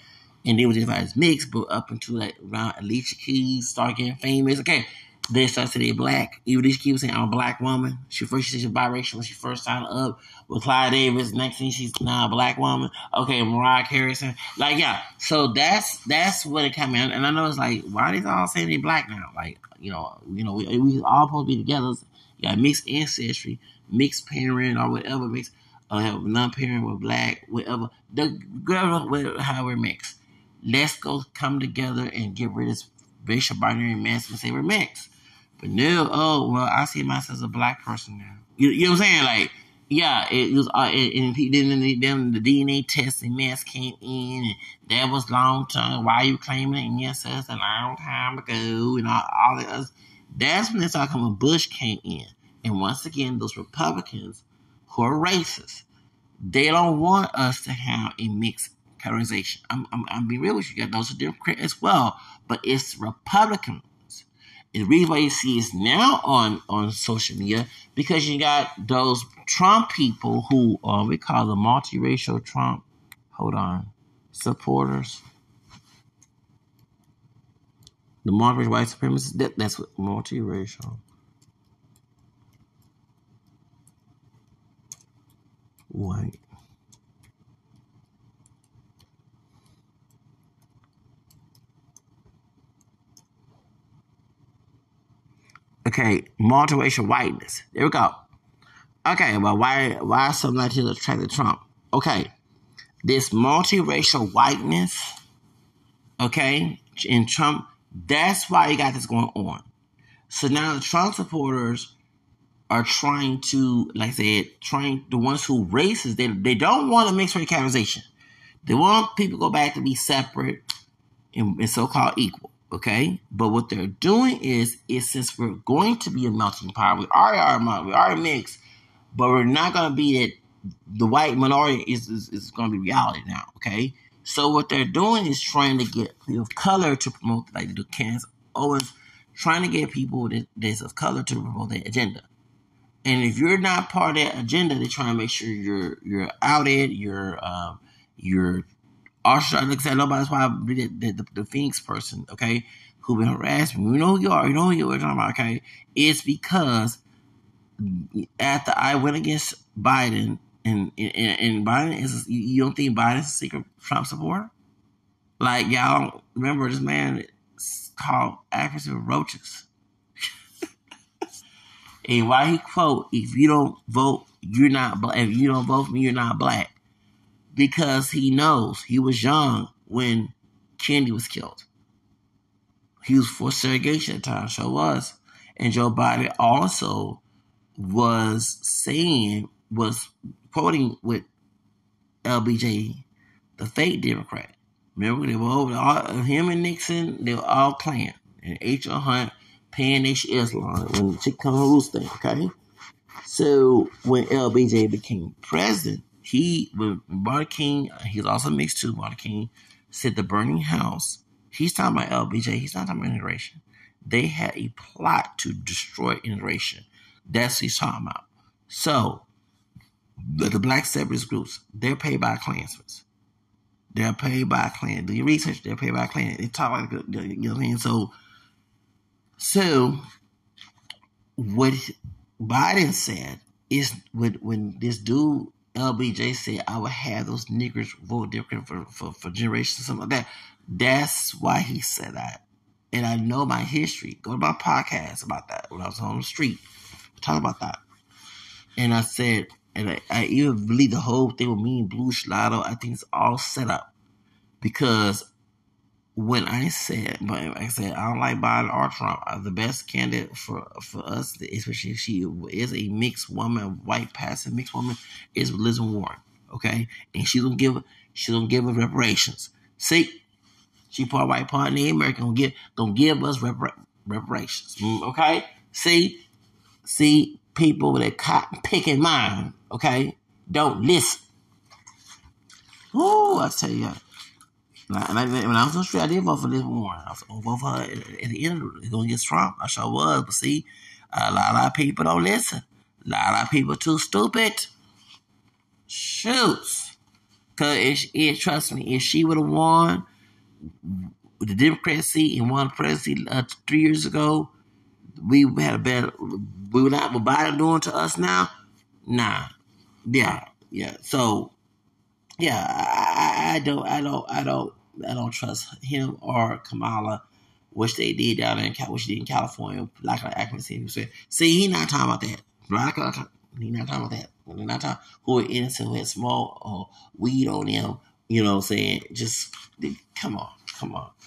Speaker 1: and they would identify as mixed, but up until like around Alicia Keys start getting famous. Okay, they start saying they black. Even these keep saying I'm a black woman. She first she said she's biracial when she first signed up with Clive Davis. Next thing she's now a black woman. Okay, Mariah Carey. Like yeah. So that's that's what it came in. And I know it's like why are they all saying they black now? Like you know you know we, we all supposed to be together. You got mixed ancestry, mixed parent or whatever mixed. Uh, non-parent with black, whatever. The girl, however mixed. Let's go come together and get rid of this racial binary mess and say we're mixed. But now, oh well, I see myself as a black person now. You, you know what I'm saying? Like, yeah, it was. Uh, and then, then the DNA testing mess came in, and that was long time. Why you claiming ancestors a long time ago, and all, all that. Other. That's when this all coming. Bush came in, and once again, those Republicans who are racist, they don't want us to have a mixed categorization. I'm, I'm, I'm being real with you guys. Those are Democrats as well, but it's Republican the reason why you see is now on, on social media because you got those Trump people who uh, we call the multiracial Trump. Hold on, supporters. The multiracial white supremacists. That, that's what multiracial. White Okay, multiracial whiteness. There we go. Okay, well, why why are some Latinos attracted to Trump? Okay, this multiracial whiteness, okay, in Trump, that's why you got this going on. So now the Trump supporters are trying to, like I said, trying the ones who racist, they they don't want a mixed race categorization. They want people to go back to be separate and, and so-called equal. Okay, but what they're doing is, is since we're going to be a melting pot, we already are, we are mixed, but we're not going to be that. The white minority is, is, is going to be reality now. Okay, so what they're doing is trying to get people of color to promote, like the Candace Owens. trying to get people that, that's of color to promote their agenda. And if you're not part of that agenda, they try to make sure you're you're outed, you're um, you're ostracized. Like I said, nobody's why the, the, the, Phoenix person, okay, who been harassed me. You know who you are. You know who you are talking about, okay? It's because after I went against Biden, and and, and Biden is you, don't think Biden's a secret Trump supporter? Like y'all remember this man called accuracy roaches. <laughs> and why he quote, if you don't vote, you're not black. If you don't vote for me, you're not black. Because he knows he was young when Kennedy was killed. He was for segregation at the time, sure was. And Joe Biden also was saying, was quoting with LBJ, the fake Democrat. Remember, they were over all, him and Nixon, they were all Klan. And H.L. Hunt paying H. Islam when the Chick Roost thing, okay? So when LBJ became president, he, with Martin King, he's also mixed too, Martin King, said the burning house. He's talking about LBJ, he's not talking about integration. They had a plot to destroy integration. That's what he's talking about. So, the, the black separatist groups, they're paid by Klansmen. They're paid by Klan. Do your research, they're paid by Klan. They talk like, you know what I mean? So, so, what Biden said is when, when this dude, LBJ, said, I would have those niggers vote different for, for, for generations, something like that. That's why he said that. And I know my history. Go to my podcast about that when I was on the street. Talk about that. And I said, and I, I even believe the whole thing with me and Blue Schlatter, I think it's all set up. Because when I said, but I said, I don't like Biden or Trump. Uh, the best candidate for for us, especially if she is a mixed woman, white passing mixed woman, is Elizabeth Warren. Okay, and she don't give she don't give us reparations. See, she part white, part Native American. Don't give don't give us repar- reparations. Okay, see, see, people with a cotton picking mind, okay, don't listen. Oh, I tell you, when I, was on the street, I did vote for Liz Warren. I was vote for her at, the end. It's going to get Trump. I sure was. But see, a lot of people don't listen. A lot of people too stupid. Shoots. Because it, it, trust me, if she would have won the Democrat seat and won the presidency uh, three years ago, we had a better. We would not what Biden doing to us now. Nah, yeah, yeah. So, yeah, I, I don't, I don't, I don't, I don't trust him or Kamala, which they did down in which did in California, like I accuracy. See, he not talking about that. Black, he not talking about that. Not talking who are innocent, who had small or weed on them. You know, what I'm saying just come on, come on. <laughs>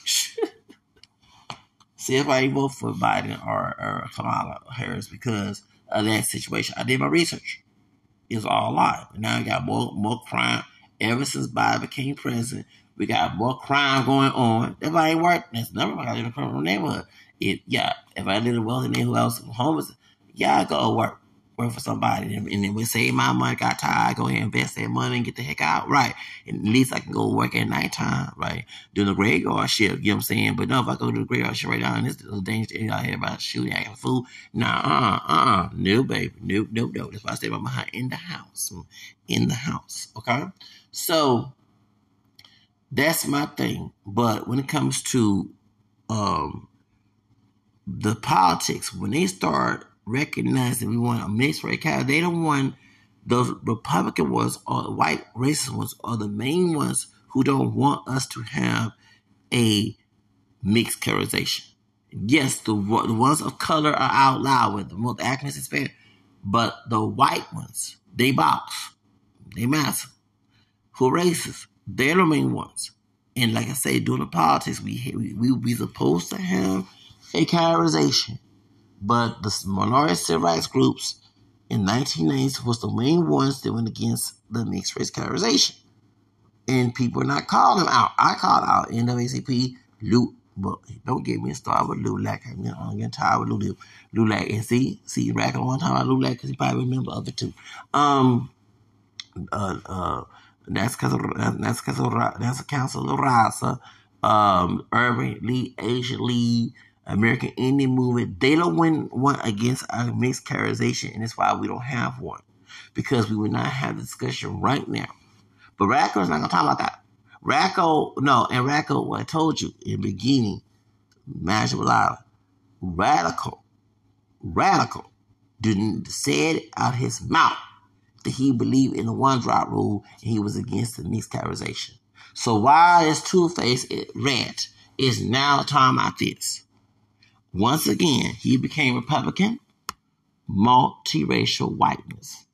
Speaker 1: See if I vote for Biden or, or Kamala Harris because of that situation. I did my research. It's all live. Now I got more more crime ever since Biden became president. We got more crime going on. If I ain't work, that's never I live in a criminal neighborhood. It yeah, if I live in a wealthy neighborhood, else homeless, yeah, I go work work for somebody. And, then we save my money, got tired, go ahead and invest that money and get the heck out. Right. And at least I can go work at nighttime, right? Doing the graveyard shift. you know what I'm saying? But no, if I go to the graveyard shift right now, and this is dangerous out here about shooting, acting a fool. Nah, uh, uh, no, baby. No, no, no. That's why I stay by my in the house. In the house. Okay? So that's my thing. But when it comes to um the politics, when they start recognizing we want a mixed race candidate. They don't want those Republican ones or the white racist ones are the main ones who don't want us to have a mixed characterization. Yes, the, the ones of color are out loud with the most accuracy is fair, but the white ones, they box, they massive. Who racist? They're the main ones. And like I say, during the politics, we we we, we supposed to have a characterization but the minority civil rights groups in 1990s was the main ones that went against the mixed race categorization. And people are not calling them out. I called out NAACP, Lou, but don't get me started with LULAC. I'm I'm getting tired with Lou, LULAC. And see, see, racking one time about LULAC because he probably remember other two. Um, uh, uh, that's because that's because that's a council of Raza, um, Urban Lee, Asia Lee, American Indian movement. They don't win one against our mixed characterization, and that's why we don't have one. Because we would not have the discussion right now. But Racco is not gonna talk about that. Racco, no, and Racco, what I told you in the beginning, Magic Live, radical, radical, didn't say it out his mouth that he believed in the one drop rule and he was against the mixed. So why is Two Face red? Is now talking about this. Once again, he became Republican, multiracial whiteness.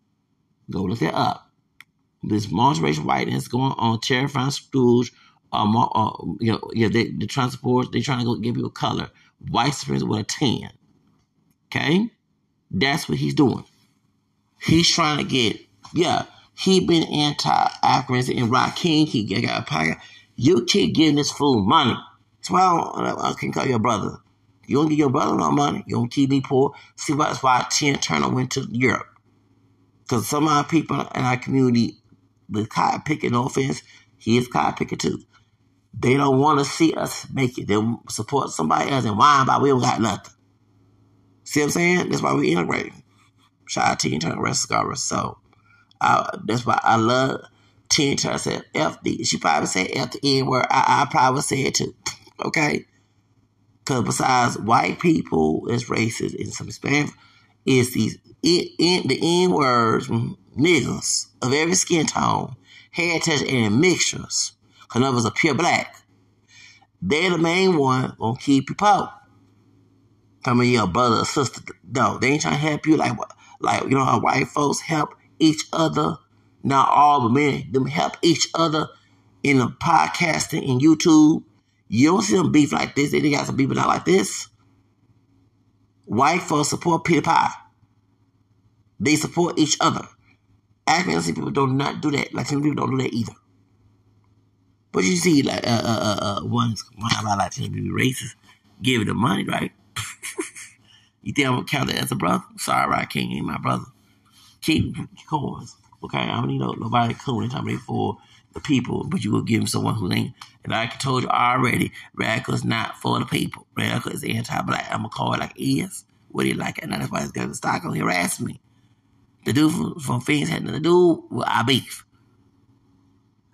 Speaker 1: Go look it up. This multiracial whiteness going on terrifying schools. Um, uh, you know, yeah, they, the transport, they're trying to go give you a color. White supremacy with a 10. Okay? That's what he's doing. He's trying to get, yeah, he been anti-African and Rakim, he got a pocket. You keep giving this fool money. That's why I, I can call your brother. You don't give your brother no money. You don't keep me poor. See, that's why Tina Turner went to Europe. Because some of our people in our community, the cotton picker, no offense, he is cotton picker too. They don't want to see us make it. They support somebody else and whine about we don't got nothing. See what I'm saying? That's why we integrating. Shout out Tina Turner, rest of So uh, that's why I love Tina Turner said FD. She probably said F the N word. I, I probably said too. Okay? Because besides white people it's racist in some Hispanic, is these the N words, mm, niggas of every skin tone, heritage, and mixtures. Because of us are pure black. They're the main one gonna keep you poor. Come in your brother or sister. No, they ain't trying to help you like like you know how white folks help each other. Not all, but men them help each other in the podcasting and YouTube you don't see them beef like this. They got some beef not like this. White folks support Peter Pie. They support each other. African people do not do that. Latino people don't do that either. But you see, like, uh, uh, uh, uh one's one of our Latino people racist, give the money, right? You think I'm gonna count it as a brother? Sorry, right, King ain't my brother. Keep coins, okay? I don't need no, nobody cool anytime for the people, but you will give him someone who ain't. And like I told you already, radical is not for the people. Radical is anti-black. I'm gonna call it like it is. What do you like? And that's why he's got to start on harass me. The dude from, from Phoenix had nothing to do with our beef.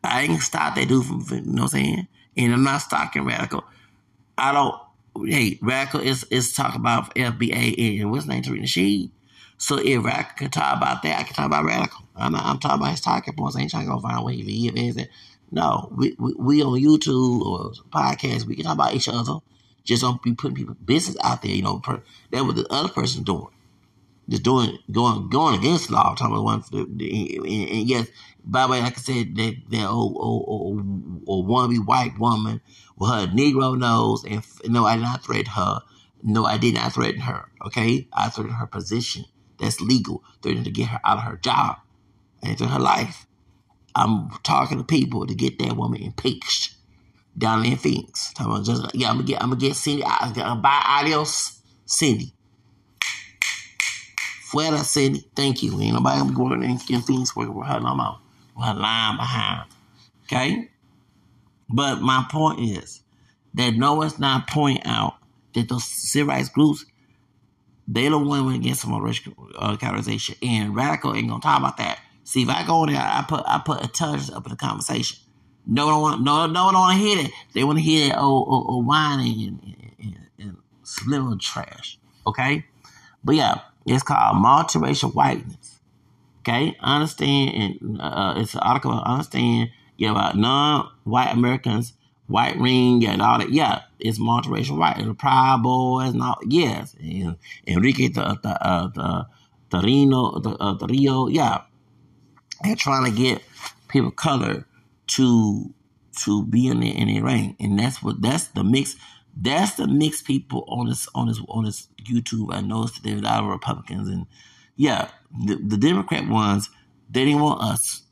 Speaker 1: I ain't stop that dude from, you know what I'm saying? And I'm not stalking radical. I don't. Hey, radical is is talking about FBA and what's name Tarina She. So if I can talk about that, I can talk about radical. I'm, not, I'm talking about his talking points. I ain't trying to go find where he live is. It? No, we, we, we on YouTube or podcast, we can talk about each other. Just don't be putting people business out there. You know, per, that what the other person doing. Just doing going going against law. Talking about one, and, and yes, by the way, like I said, that that old old old, old wannabe white woman with her Negro nose, and no, I did not threaten her. No, I did not threaten her. Okay, I threatened her position that's legal. They're to get her out of her job and into her life. I'm talking to people to get that woman impeached down in Phoenix. Talking about just, yeah, I'm gonna get, I'm gonna get Cindy. I'm gonna buy adios, Cindy. Fuera, Cindy. Thank you. Ain't nobody gonna go in, Phoenix working with her no more. With her lying behind. Okay. But my point is that no one's not pointing out that those civil rights groups they don't win against some uh, categorization. And radical ain't gonna talk about that. See, if I go in there, I put I put intelligence up in the conversation. No one want no no one don't want to hear it. They want to hear that old, old, old whining and, and, and subliminal trash. Okay, but yeah, it's called multiracial whiteness. Okay, understand and uh, it's an article. Understand yeah about non-white Americans White Ring, and all that. Yeah, it's multiracial white. The Proud Boys, and all. Yes, and Enrique the the uh, the the Reno the uh, the Rio. Yeah, they're trying to get people color to to be in the in the ring, and that's what that's the mix. That's the mixed people on this on this on this YouTube. I noticed there's a lot of Republicans, and yeah, the, the Democrat ones they didn't want us.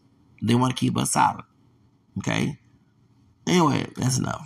Speaker 1: They want to keep us solid. Okay, Anyway, that's enough.